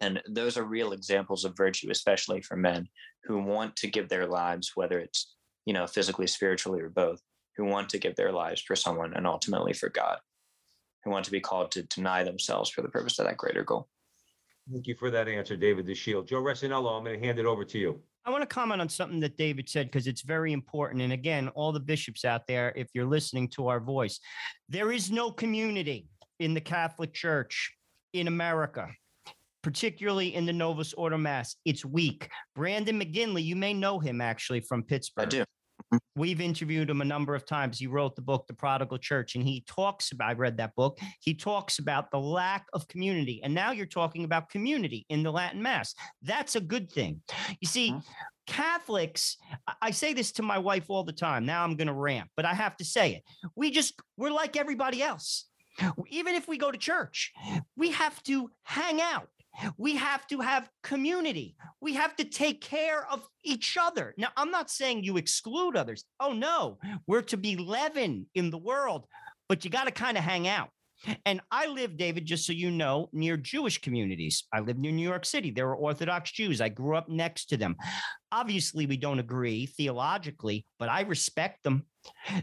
And those are real examples of virtue, especially for men who want to give their lives, whether it's you know, physically, spiritually, or both, who want to give their lives for someone and ultimately for God, who want to be called to deny themselves for the purpose of that greater goal.
Thank you for that answer, David Dashiell. Joe Rossinello, I'm going to hand it over to you.
I want to comment on something that David said because it's very important. And again, all the bishops out there, if you're listening to our voice, there is no community in the Catholic Church in America, particularly in the Novus Ordo Mass. It's weak. Brandon McGinley, you may know him actually from Pittsburgh.
I do.
We've interviewed him a number of times. He wrote the book, The Prodigal Church, and he talks about, I read that book. He talks about the lack of community. And now you're talking about community in the Latin Mass. That's a good thing. You see,
Mhm.
Catholics, I- I say this to my wife all the time. Now I'm going to rant, but I have to say it. We just, we're like everybody else. Even if we go to church, we have to hang out. We have to have community. We have to take care of each other. Now, I'm not saying you exclude others. Oh, no, we're to be leaven in the world, but you got to kind of hang out. And I live, David, just so you know, near Jewish communities. I live near New York City. There are Orthodox Jews. I grew up next to them. Obviously, we don't agree theologically, but I respect them.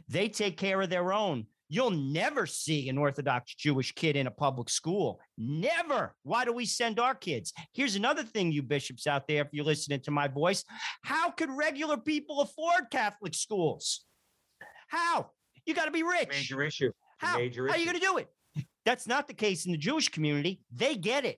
They take care of their own. You'll never see an Orthodox Jewish kid in a public school. Never. Why do we send our kids? Here's another thing, you bishops out there, if you're listening to my voice. How could regular people afford Catholic schools? How? You got to be rich.
Major issue.
How?
Major
How are you going to do it? That's not the case in the Jewish community. They get it.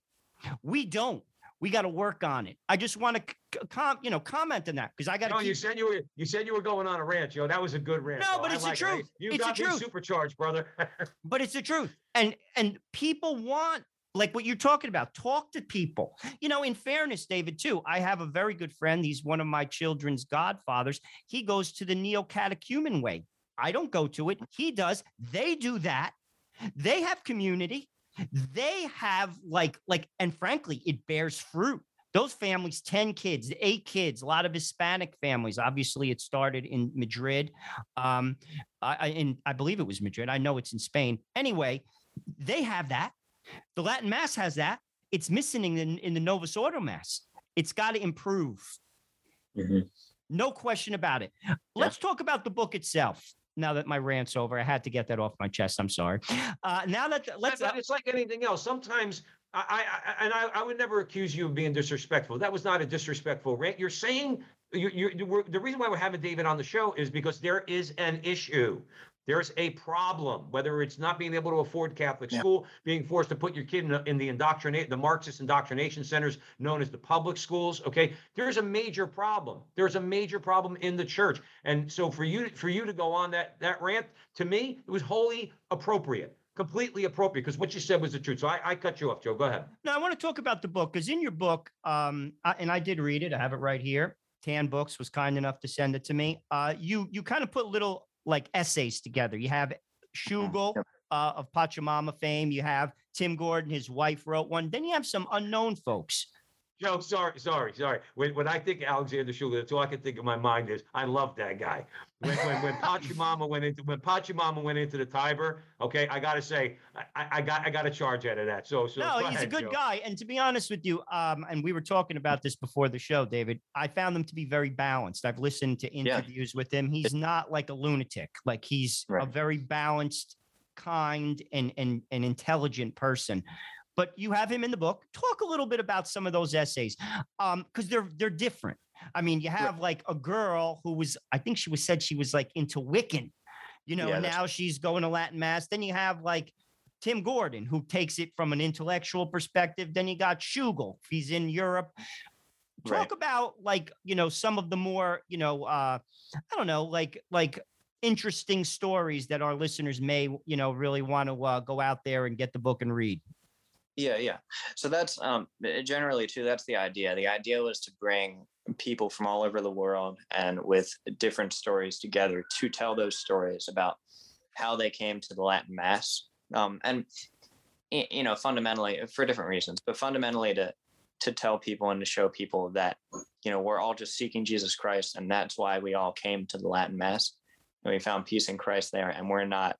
We don't. We got to work on it. I just want to, com- you know, comment on that because I got to.
No, you said you were you said you were going on a rant, Joe. That was a good rant.
No, but
I
it's the
like it. I-
truth.
You
It's the
got me
truth.
supercharged, brother.
but it's the truth and and people want like what you're talking about talk to people you know in fairness david too i have a very good friend he's one of my children's godfathers he goes to the neo-catechumen way i don't go to it he does they do that they have community they have like like and frankly it bears fruit those families 10 kids 8 kids a lot of hispanic families obviously it started in madrid um I, I in I believe it was Madrid. I know it's in Spain. Anyway, they have that. The Latin Mass has that. It's missing in, in the Novus Ordo Mass. It's got to improve. No question about it. Let's talk about the book itself. Now that my rant's over, I had to get that off my chest. I'm sorry. Uh, now that let's
But it's like anything else. Sometimes I, I, and I, I would never accuse you of being disrespectful. That was not a disrespectful rant. You're saying you, you, the reason why we're having David on the show is because there is an issue. There's a problem, whether it's not being able to afford Catholic
Yeah.
school, being forced to put your kid in, the- in the indoctrinate, the Marxist indoctrination centers known as the public schools. Okay, there's a major problem. There's a major problem in the church, and so for you for you to go on that that rant to me, it was wholly appropriate, completely appropriate, because what you said was the truth. So I, I cut you off, Joe. Go ahead.
Now I want to talk about the book because in your book, um, I, and I did read it. I have it right here. Tan Books was kind enough to send it to me. Uh, you you kind of put little like essays together. You have
Tschugguel
uh, of Pachamama fame. You have Tim Gordon, his wife wrote one. Then you have some unknown folks.
Joe, sorry, sorry, sorry. When, when I think Alexander Tschugguel, that's all I can think of in my mind is I love that guy. When when, when Pachamama went into when Pachamama went into the Tiber, okay, I gotta say, I, I I got I got a charge out of that. So so
no,
go
he's a good
Joe.
guy. And to be honest with you, um, and we were talking about this before the show, David. I found him to be very balanced. I've listened to
Yeah.
interviews with him. He's not like a lunatic. Like he's a very balanced, kind, and and and intelligent person. But you have him in the book. Talk a little bit about some of those essays, um, because they're they're different. I mean, you have like a girl who was, I think she was said she was like into Wiccan, you know,
Yeah,
and now she's going to Latin mass. Then you have like Tim Gordon, who takes it from an intellectual perspective. Then you got Tschugguel, he's in Europe. Talk
Right.
about like, you know, some of the more, you know, uh, I don't know, like like interesting stories that our listeners may, you know, really want to uh, go out there and get the book and read.
Yeah, yeah. So that's um generally too. That's the idea. The idea was to bring people from all over the world and with different stories together to tell those stories about how they came to the Latin Mass. Um, and you know, fundamentally for different reasons, but fundamentally to to tell people and to show people that you know we're all just seeking Jesus Christ, and that's why we all came to the Latin Mass, and we found peace in Christ there, and we're not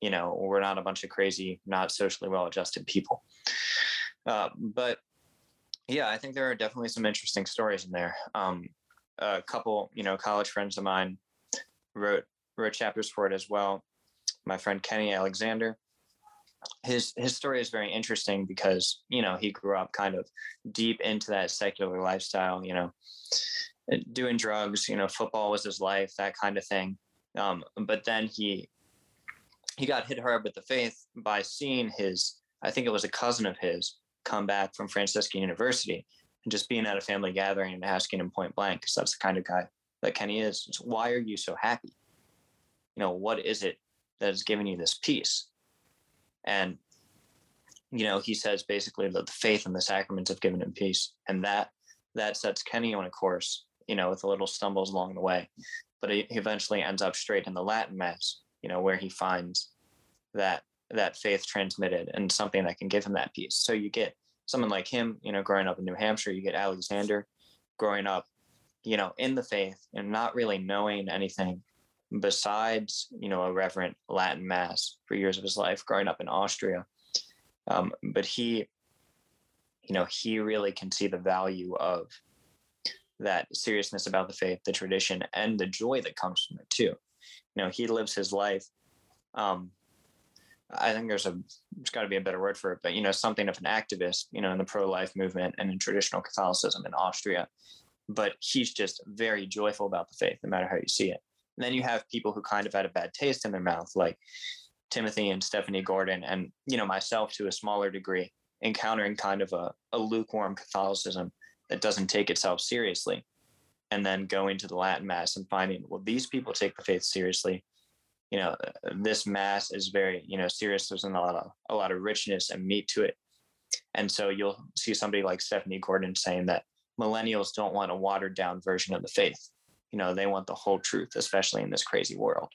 you know we're not a bunch of crazy not socially well adjusted people uh, but yeah i think there are definitely some interesting stories in there um, a couple you know college friends of mine wrote wrote chapters for it as well my friend kenny alexander his his story is very interesting because you know he grew up kind of deep into that secular lifestyle. You know, doing drugs. You know, football was his life, that kind of thing. Um, but then he he got hit hard with the faith by seeing his I think it was a cousin of his come back from Franciscan University and just being at a family gathering and asking him point blank because that's the kind of guy that Kenny is. Why are you so happy? You know, what is it that has given you this peace? And you know, he says basically that the faith and the sacraments have given him peace, and that that sets Kenny on a course. You know, with a little stumbles along the way, but he eventually ends up straight in the Latin Mass. You know, where he finds that that faith transmitted and something that can give him that peace. So you get someone like him, you know, growing up in New Hampshire, you get Alexander growing up, you know, in the faith and not really knowing anything besides, you know, a reverent Latin mass for years of his life growing up in Austria. Um, but he, you know, he really can see the value of that seriousness about the faith, the tradition, and the joy that comes from it too. You know, he lives his life um, I think there's a there's got to be a better word for it, but you know, something of an activist, you know, in the pro-life movement and in traditional Catholicism in Austria. But he's just very joyful about the faith, no matter how you see it. And then you have people who kind of had a bad taste in their mouth, like Timothy and Stephanie Gordon, and you know, myself to a smaller degree, encountering kind of a, a lukewarm Catholicism that doesn't take itself seriously. And then going to the Latin Mass and finding, well, these people take the faith seriously you know uh, this mass is very you know serious there's a lot of a lot of richness and meat to it. And so you'll see somebody like stephanie gordon saying that millennials don't want a watered down version of the faith. You know they want the whole truth especially in this crazy world.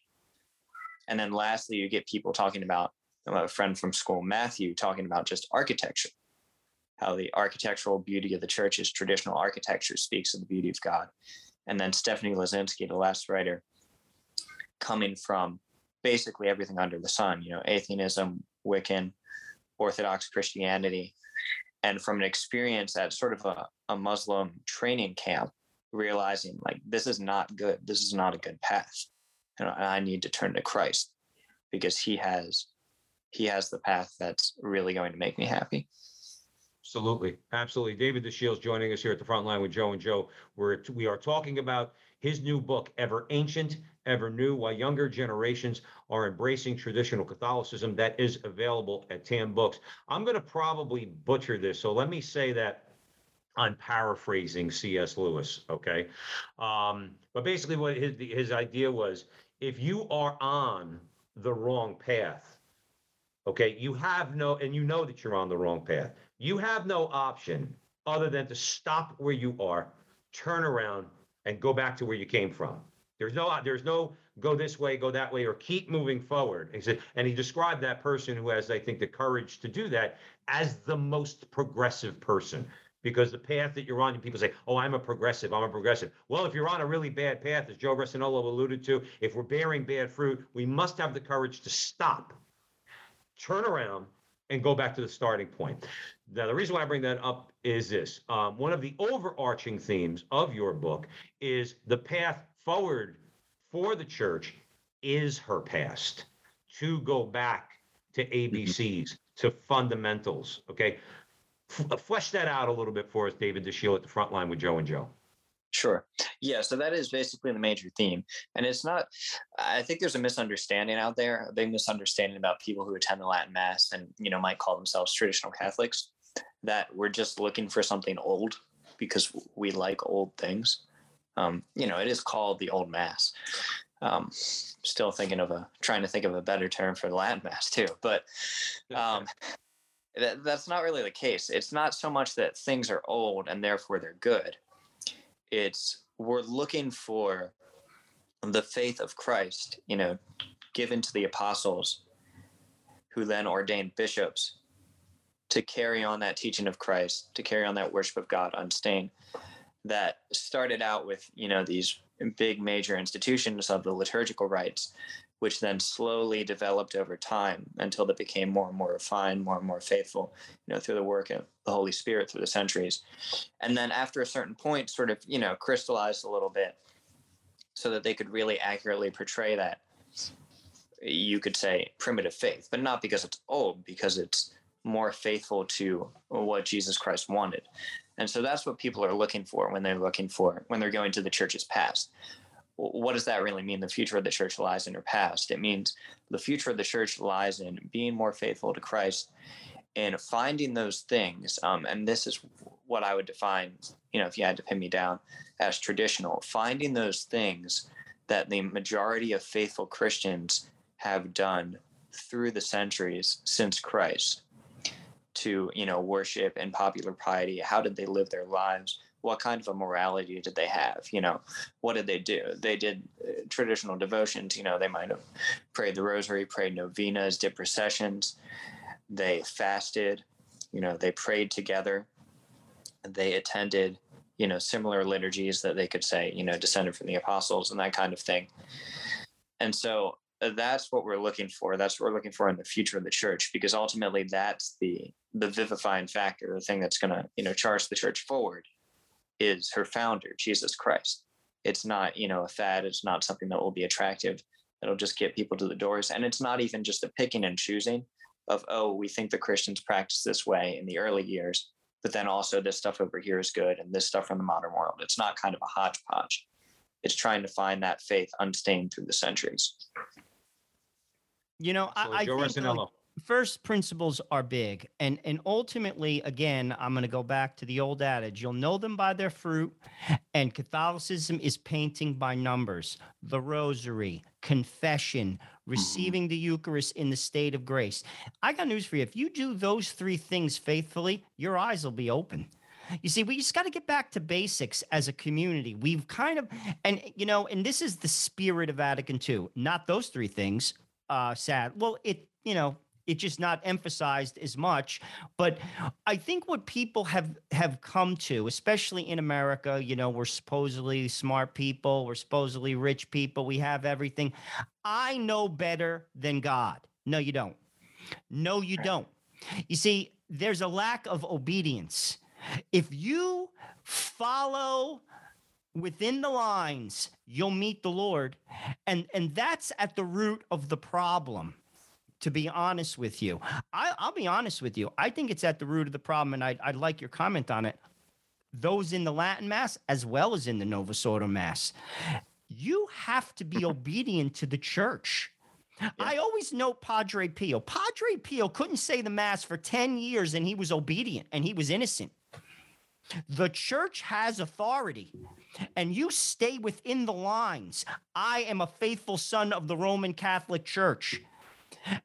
And then lastly you get people talking about uh, a friend from school matthew talking about just architecture. How the architectural beauty of the church is traditional architecture speaks of the beauty of god. And then stephanie lazinski the last writer coming from basically everything under the sun, you know, atheism, Wiccan, Orthodox Christianity. And from an experience at sort of a, a Muslim training camp, realizing like this is not good. This is not a good path. and I need to turn to Christ because he has he has the path that's really going to make me happy.
Absolutely, absolutely. David the Dashiell's joining us here at the front line with Joe and Joe. We're we are talking about his new book, Ever Ancient, Ever New, Why Younger Generations Are Embracing Traditional Catholicism. That is available at Tan Books. I'm going to probably butcher this, so let me say that I'm paraphrasing C.S. Lewis, okay? Um, but basically, what his, his idea was if you are on the wrong path, okay, you have no, and you know that you're on the wrong path, you have no option other than to stop where you are, turn around, and go back to where you came from. There's no there's no go this way, go that way, or keep moving forward. He said, and he described that person who has, I think, the courage to do that as the most progressive person. Because the path that you're on, people say, "Oh, I'm a progressive. I'm a progressive." Well, if you're on a really bad path, as Joe Rossinello alluded to, if we're bearing bad fruit, we must have the courage to stop, turn around, and go back to the starting point. Now, the reason why I bring that up is this um, one of the overarching themes of your book is the path forward for the church is her past to go back to ABCs, to fundamentals. Okay. F- flesh that out a little bit for us, David Dashiell at the front line with Joe and Joe.
Sure. Yeah. So that is basically the major theme. And it's not, I think there's a misunderstanding out there, a big misunderstanding about people who attend the Latin Mass and, you know, might call themselves traditional Catholics, that we're just looking for something old because we like old things. Um, you know, it is called the Old Mass. Um, still thinking of a, trying to think of a better term for the Latin Mass too. But um, that, that's not really the case. It's not so much that things are old and therefore they're good it's we're looking for the faith of Christ, you know, given to the apostles who then ordained bishops to carry on that teaching of Christ, to carry on that worship of God unstained that started out with, you know, these big major institutions of the liturgical rites which then slowly developed over time until they became more and more refined, more and more faithful, you know, through the work of the Holy Spirit through the centuries. And then after a certain point, sort of, you know, crystallized a little bit so that they could really accurately portray that you could say primitive faith, but not because it's old, because it's more faithful to what Jesus Christ wanted. And so that's what people are looking for when they're looking for when they're going to the church's past. What does that really mean? The future of the church lies in her past. It means the future of the church lies in being more faithful to Christ and finding those things. Um, and this is what I would define, you know, if you had to pin me down as traditional, finding those things that the majority of faithful Christians have done through the centuries since Christ to you know worship and popular piety how did they live their lives? What kind of a morality did they have? You know what did they do? They did uh, traditional devotions you know they might have prayed the rosary prayed novenas did processions. They fasted you know they prayed together. They attended you know similar liturgies that they could say you know descended from the apostles and that kind of thing. And so Uh, that's what we're looking for. That's what we're looking for in the future of the church, because ultimately that's the the vivifying factor, the thing that's going to you know charge the church forward, is her founder, Jesus Christ. It's not you know a fad. It's not something that will be attractive. That'll just get people to the doors, and it's not even just a picking and choosing of oh we think the Christians practice this way in the early years, but then also this stuff over here is good, and this stuff from the modern world. It's not kind of a hodgepodge. It's trying to find that faith unstained through the centuries.
You know, I,
So
I
Joe
think like, first principles are big, and and ultimately, again, I'm going to go back to the old adage: you'll know them by their fruit. And Catholicism is painting by numbers: the Rosary, confession, mm-hmm. receiving the Eucharist in the state of grace. I got news for you: if you do those three things faithfully, your eyes will be open. You see, we just got to get back to basics as a community. We've kind of, and you know, and this is the spirit of Vatican II. Not those three things. Uh, sad. Well, it, you know, it's just not emphasized as much. But I think what people have have come to, especially in America, you know, we're supposedly smart people, we're supposedly rich people, we have everything. I know better than God. No, you don't. No, you don't. You see, there's a lack of obedience. If you follow within the lines, you'll meet the Lord. And and that's at the root of the problem. To be honest with you, I, I'll be honest with you. I think it's at the root of the problem, and I'd, I'd like your comment on it. Those in the Latin Mass, as well as in the Novus Ordo Mass, you have to be obedient to the church. I always note Padre Pio. Padre Pio couldn't say the Mass for 10 years and he was obedient and he was innocent. The church has authority and you stay within the lines. I am a faithful son of the Roman Catholic Church.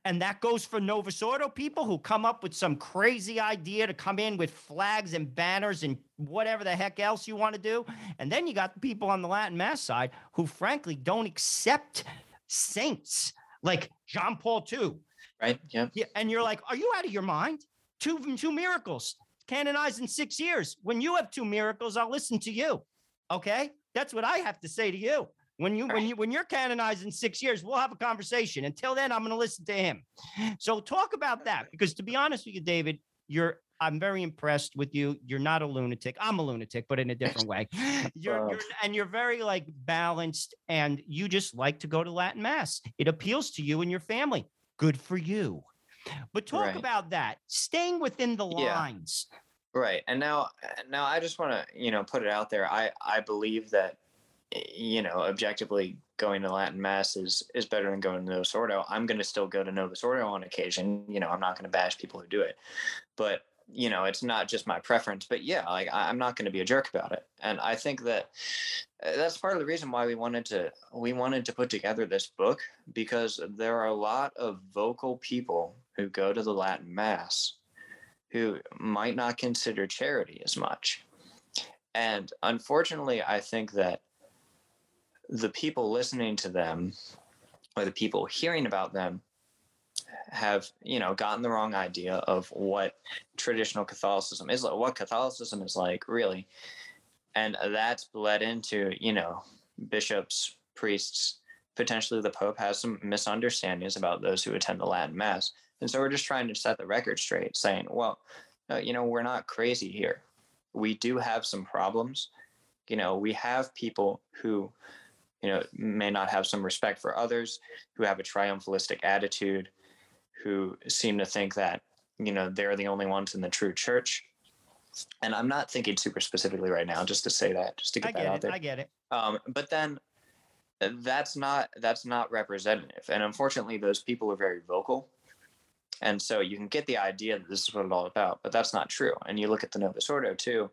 And that goes for Novus Ordo people who come up with some crazy idea to come in with flags and banners and whatever the heck else you want to do. And then you got the people on the Latin Mass side who, frankly, don't accept saints like John Paul II.
Right? Yeah.
Yeah, and you're like, are you out of your mind? Two two miracles canonized in six years. When you have two miracles, I'll listen to you. Okay, that's what I have to say to you. When you when you when you're canonized in six years, we'll have a conversation. Until then, I'm going to listen to him. So talk about that because to be honest with you, David, you're I'm very impressed with you. You're not a lunatic. I'm a lunatic, but in a different way. You're, you're and you're very like balanced, and you just like to go to Latin mass. It appeals to you and your family. Good for you. But talk
Right.
about that. Staying within the
Yeah.
lines.
Right. And now now I just want to, you know, put it out there. I I believe that you know, objectively going to Latin mass is is better than going to Novus Ordo. I'm going to still go to Novus Ordo on occasion, you know, I'm not going to bash people who do it. But, you know, it's not just my preference, but yeah, like I- I'm not going to be a jerk about it. And I think that uh, that's part of the reason why we wanted to we wanted to put together this book because there are a lot of vocal people who go to the Latin mass who might not consider charity as much. And unfortunately, I think that the people listening to them or the people hearing about them have, you know, gotten the wrong idea of what traditional Catholicism is like, what Catholicism is like, really. And that's bled into, you know, bishops, priests, potentially the Pope has some misunderstandings about those who attend the Latin Mass. And so we're just trying to set the record straight, saying, well, uh, you know, we're not crazy here. We do have some problems. You know, we have people who, you know, may not have some respect for others, who have a triumphalistic attitude, who seem to think that, you know, they're the only ones in the true church. And I'm not thinking super specifically right now, just to say that, just to
I
get that out
it.
there.
I get it.
Um, but then uh, that's not that's not representative, and unfortunately, those people are very vocal, and so you can get the idea that this is what it's all about, but that's not true. And you look at the Novus Ordo too,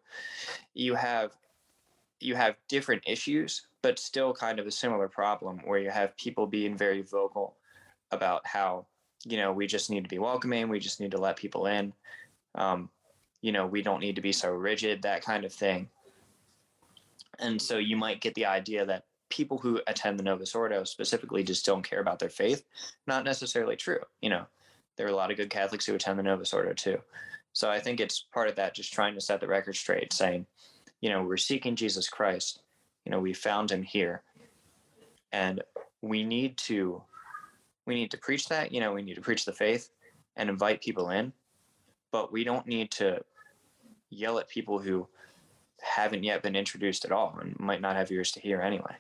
you have you have different issues, but still kind of a similar problem where you have people being very vocal about how you know we just need to be welcoming, we just need to let people in. Um, you know, we don't need to be so rigid, that kind of thing. And so you might get the idea that people who attend the Novus Ordo specifically just don't care about their faith. Not necessarily true. You know, there are a lot of good Catholics who attend the Novus Ordo too. So I think it's part of that, just trying to set the record straight, saying, you know, we're seeking Jesus Christ. You know, we found him here. And we need to we need to preach that, you know, we need to preach the faith and invite people in. But we don't need to yell at people who haven't yet been introduced at all and might not have ears to hear anyway.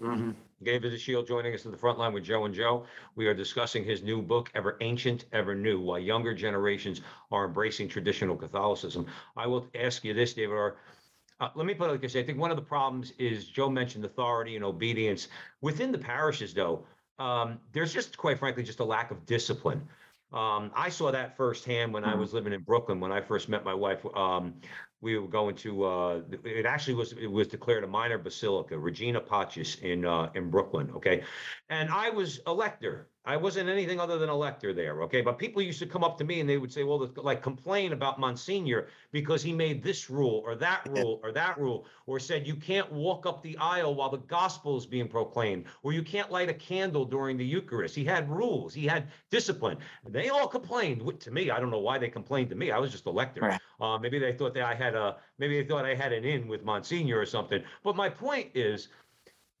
Mm-hmm. David the joining us in the front line with Joe and Joe. We are discussing his new book, Ever Ancient, Ever New, Why Younger Generations Are Embracing Traditional Catholicism. I will ask you this, David, or uh, let me put it like this. I think one of the problems is Joe mentioned authority and obedience. Within the parishes, though, um, there's just, quite frankly, just a lack of discipline. Um, I saw that firsthand when I was living in Brooklyn. When I first met my wife, um, we were going to. Uh, it actually was. It was declared a minor basilica, Regina Pacis in uh, in Brooklyn. Okay, and I was a lector. I wasn't anything other than a lector there. Okay, but people used to come up to me and they would say, "Well, like complain about Monsignor because he made this rule or that rule or that rule, or said you can't walk up the aisle while the gospel is being proclaimed, or you can't light a candle during the Eucharist." He had rules. He had discipline. They all complained to me. I don't know why they complained to me. I was just a lector.
Right.
Uh, maybe they thought that I had a. Maybe they thought I had an in with Monsignor or something. But my point is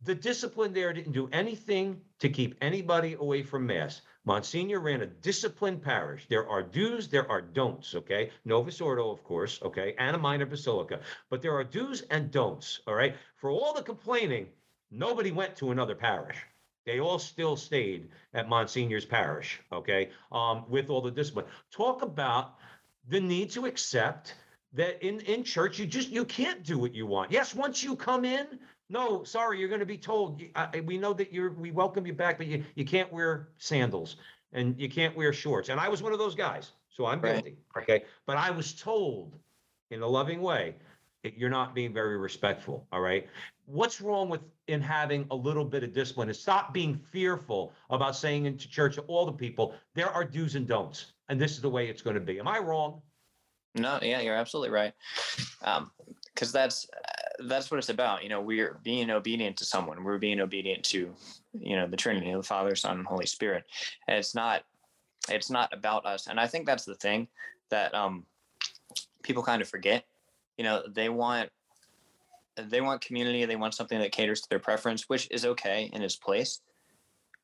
the discipline there didn't do anything to keep anybody away from mass. Monsignor ran a disciplined parish. There are do's, there are don'ts, okay? Novus Ordo, of course, okay, and a minor basilica. But there are do's and don'ts, all right? For all the complaining, nobody went to another parish. They all still stayed at Monsignor's parish, okay, um, with all the discipline. Talk about the need to accept that in in church you just you can't do what you want. Yes, once you come in, no, sorry, you're going to be told. I- we know that you're. We welcome you back, but you you can't wear sandals and you can't wear shorts. And I was one of those guys, so I'm
Right.
guilty. Okay, but I was told in a loving way that you're not being very respectful. All right. What's wrong with in having a little bit of discipline? And stop being fearful about saying into church to all the people there are do's and don'ts, and this is the way it's going to be. Am I wrong?
No, yeah, you're absolutely right. Um, because that's uh, that's what it's about. You know, we're being obedient to someone. We're being obedient to, you know, the Trinity, the Father, Son, and Holy Spirit. And it's not it's not about us. And I think that's the thing that um people kind of forget. You know, they want they want community. They want something that caters to their preference, which is okay in its place.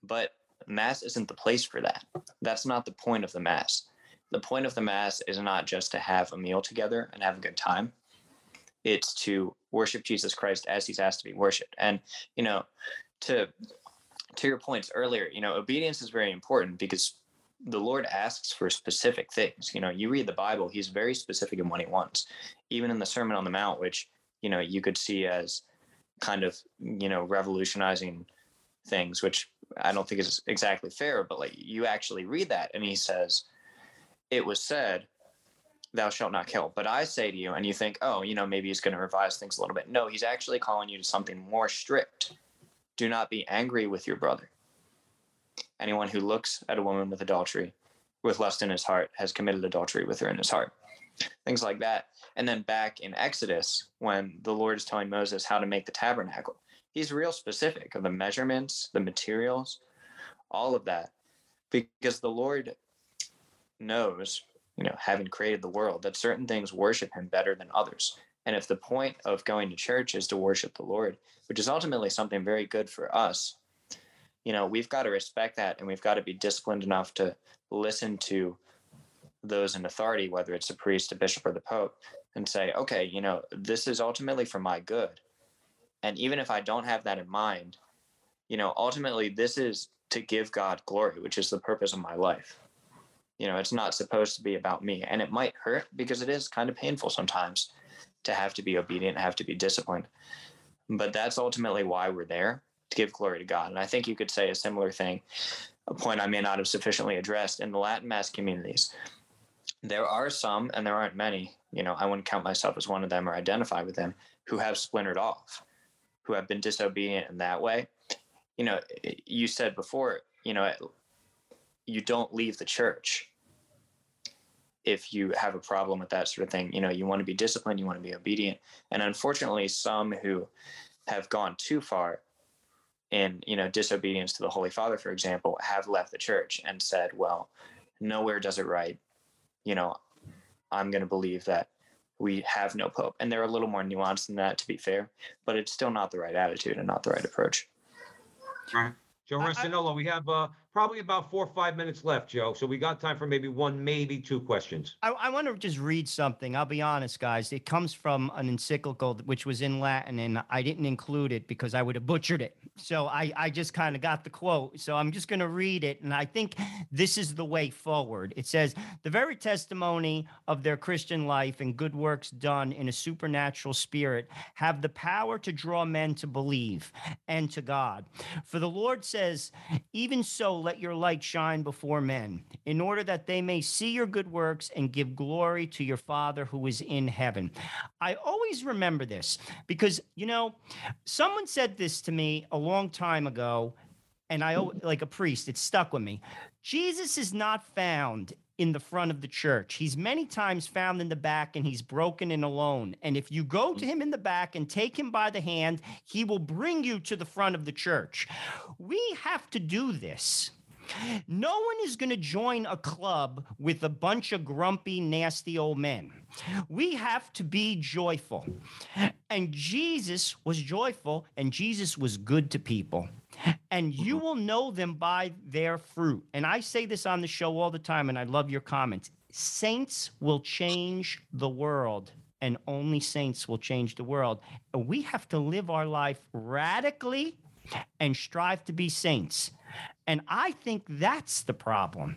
But mass isn't the place for that. That's not the point of the mass the point of the mass is not just to have a meal together and have a good time it's to worship jesus christ as he's asked to be worshiped and you know to to your points earlier you know obedience is very important because the lord asks for specific things. You know you read the bible he's very specific in what he wants. Even in the sermon on the mount which you know you could see as kind of you know revolutionizing things which i don't think is exactly fair but like you actually read that and he says it was said, Thou shalt not kill. But I say to you, and you think, oh, you know, maybe he's going to revise things a little bit. No, he's actually calling you to something more strict. Do not be angry with your brother. Anyone who looks at a woman with adultery, with lust in his heart, has committed adultery with her in his heart. Things like that. And then back in Exodus, when the Lord is telling Moses how to make the tabernacle, he's real specific of the measurements, the materials, all of that. Because the Lord knows, you know, having created the world, that certain things worship him better than others. And if the point of going to church is to worship the Lord, which is ultimately something very good for us, you know, we've got to respect that and we've got to be disciplined enough to listen to those in authority, whether it's a priest, a bishop, or the pope, and say, okay, you know, this is ultimately for my good. And even if I don't have that in mind, you know, ultimately this is to give God glory, which is the purpose of my life. You know, it's not supposed to be about me. And it might hurt because it is kind of painful sometimes to have to be obedient, have to be disciplined. But that's ultimately why we're there to give glory to God. And I think you could say a similar thing, a point I may not have sufficiently addressed in the Latin Mass communities. There are some, and there aren't many, you know, I wouldn't count myself as one of them or identify with them, who have splintered off, who have been disobedient in that way. You know, you said before, you know, you don't leave the church if you have a problem with that sort of thing. You know, you want to be disciplined, you want to be obedient. And unfortunately, some who have gone too far in, you know, disobedience to the Holy Father, for example, have left the church and said, well, nowhere does it right. You know, I'm going to believe that we have no pope. And they're a little more nuanced than that, to be fair, but it's still not the right attitude and not the right approach.
All right. Joe
I- I-
Rossinello, we have uh, probably about four or five minutes left, Joe. So we got time for maybe one, maybe two questions.
I, I want to just read something. I'll be honest, guys. It comes from an encyclical which was in Latin, and I didn't include it because I would have butchered it. So I, I just kind of got the quote. So I'm just going to read it, and I think this is the way forward. It says, "The very testimony of their Christian life and good works done in a supernatural spirit have the power to draw men to believe and to God. For the Lord says, Even so, let your light shine before men, in order that they may see your good works and give glory to your Father who is in heaven. I always remember this because, you know, someone said this to me a long time ago, and I, like a priest, it stuck with me. Jesus is not found in the front of the church. He's many times found in the back and he's broken and alone. And if you go to him in the back and take him by the hand, he will bring you to the front of the church. We have to do this. No one is going to join a club with a bunch of grumpy, nasty old men. We have to be joyful. And Jesus was joyful and Jesus was good to people. And you mm-hmm. will know them by their fruit. And I say this on the show all the time, and I love your comments. Saints will change the world, and only saints will change the world. And we have to live our life radically and strive to be saints. And I think that's the problem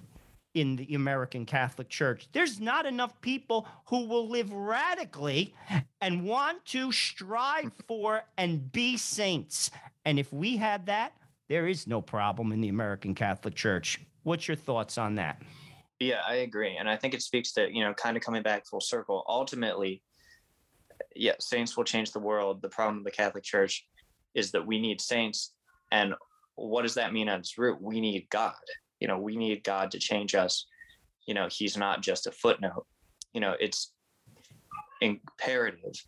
in the American Catholic Church. There's not enough people who will live radically and want to strive for and be saints. And if we had that, there is no problem in the American Catholic Church. What's your thoughts on that?
Yeah, I agree. And I think it speaks to, you know, kind of coming back full circle. Ultimately, yeah, saints will change the world. The problem of the Catholic Church is that we need saints. And what does that mean at its root? We need God. You know, we need God to change us. You know, He's not just a footnote. You know, it's imperative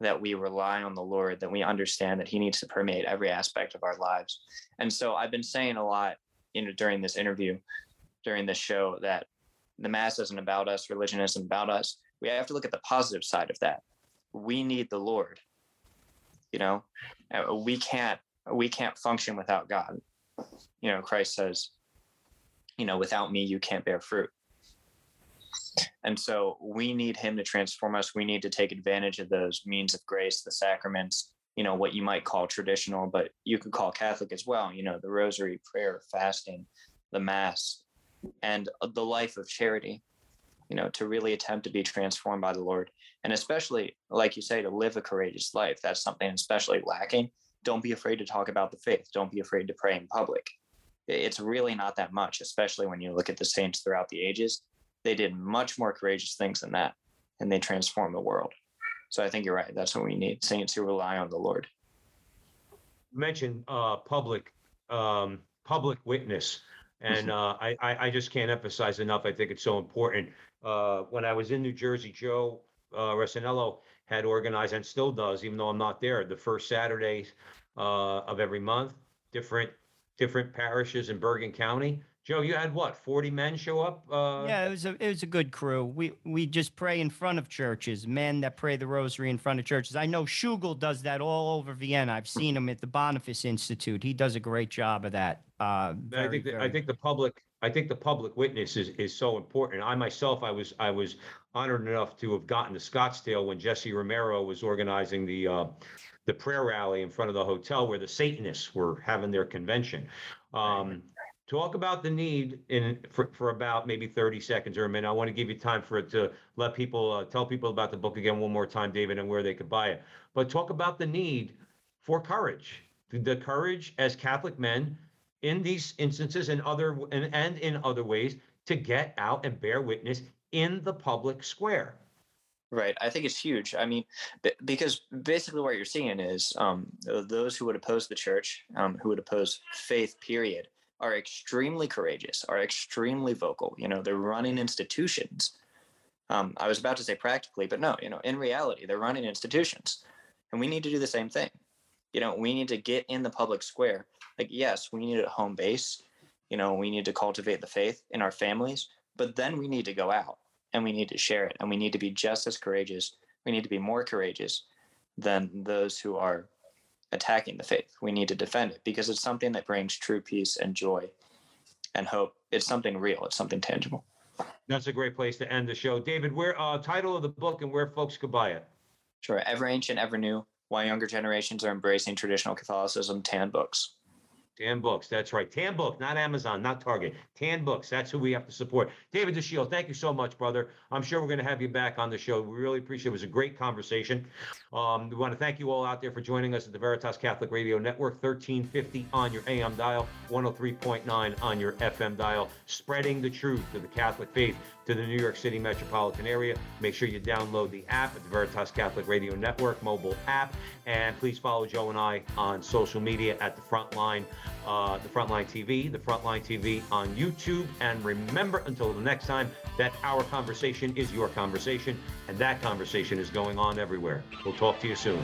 that we rely on the Lord, that we understand that He needs to permeate every aspect of our lives. And so I've been saying a lot, you know, during this interview, during this show, that the Mass isn't about us, religion isn't about us. We have to look at the positive side of that. We need the Lord. You know, Uh, we can't we can't function without God. You know, Christ says, you know, without me, you can't bear fruit. And so we need him to transform us. We need to take advantage of those means of grace, the sacraments, you know, what you might call traditional, but you could call Catholic as well, you know, the rosary, prayer, fasting, the mass, and uh, the life of charity, you know, to really attempt to be transformed by the Lord. And especially, like you say, to live a courageous life. That's something especially lacking. Don't be afraid to talk about the faith. Don't be afraid to pray in public. It's really not that much, especially when you look at the saints throughout the ages they did much more courageous things than that and they transformed the world so i think you're right that's what we need saints who rely on the lord
You mentioned uh, public um, public witness, and uh, I, I just can't emphasize enough. I think it's so important. Uh, when I was in New Jersey, Joe uh, Rossinello had organized and still does, even though I'm not there, the first Saturdays uh, of every month, different different parishes in Bergen County. Joe, you had what? 40 men show up? Uh,
Yeah, it was a it was a good crew. We we just pray in front of churches, men that pray the rosary in front of churches. I know Tschugguel does that all over Vienna. I've seen him at the Boniface Institute. He does a great job of that. Uh,
I
very,
think that, I think the public I think the public witness is, is so important. I myself, I was, I was honored enough to have gotten to Scottsdale when Jesse Romero was organizing the, uh, the prayer rally in front of the hotel where the Satanists were having their convention. Um, talk about the need in, for, for about maybe 30 seconds or a minute. I want to give you time for it to let people, uh, tell people about the book again one more time, David, and where they could buy it. But talk about the need for courage, the, the courage as Catholic men in these instances and other and, and in other ways to get out and bear witness in the public square.
Right. I think it's huge. I mean, b- because basically what you're seeing is um, those who would oppose the church, um, who would oppose faith, period, are extremely courageous, are extremely vocal. You know, they're running institutions. Um, I was about to say practically, but no, you know, in reality, they're running institutions. And we need to do the same thing. You know, we need to get in the public square. Like, yes, we need a home base. You know, we need to cultivate the faith in our families, but then we need to go out and we need to share it and we need to be just as courageous we need to be more courageous than those who are attacking the faith. We need to defend it because it's something that brings true peace and joy and hope. It's something real. It's something tangible.
That's a great place to end the show. David, where uh, title of the book and where folks could buy it?
sure. Ever ancient ever new. Why younger generations are embracing traditional catholicism tan books
Tan Books, that's right. Tan Book, not Amazon, not Target. Tan Books, that's who we have to support. David Dashiell, thank you so much, brother. I'm sure we're going to have you back on the show. We really appreciate it. It was a great conversation. Um, we want to thank you all out there for joining us at the Veritas Catholic Radio Network, 1350 on your AM dial, 103.9 on your FM dial, spreading the truth of the Catholic faith to the New York City metropolitan area. Make sure you download the app at the Veritas Catholic Radio Network mobile app, and please follow Joe and I on social media at the Frontline, uh, the Frontline TV, the Frontline TV on YouTube. And remember, until the next time, that our conversation is your conversation, and that conversation is going on everywhere. We'll talk to you soon.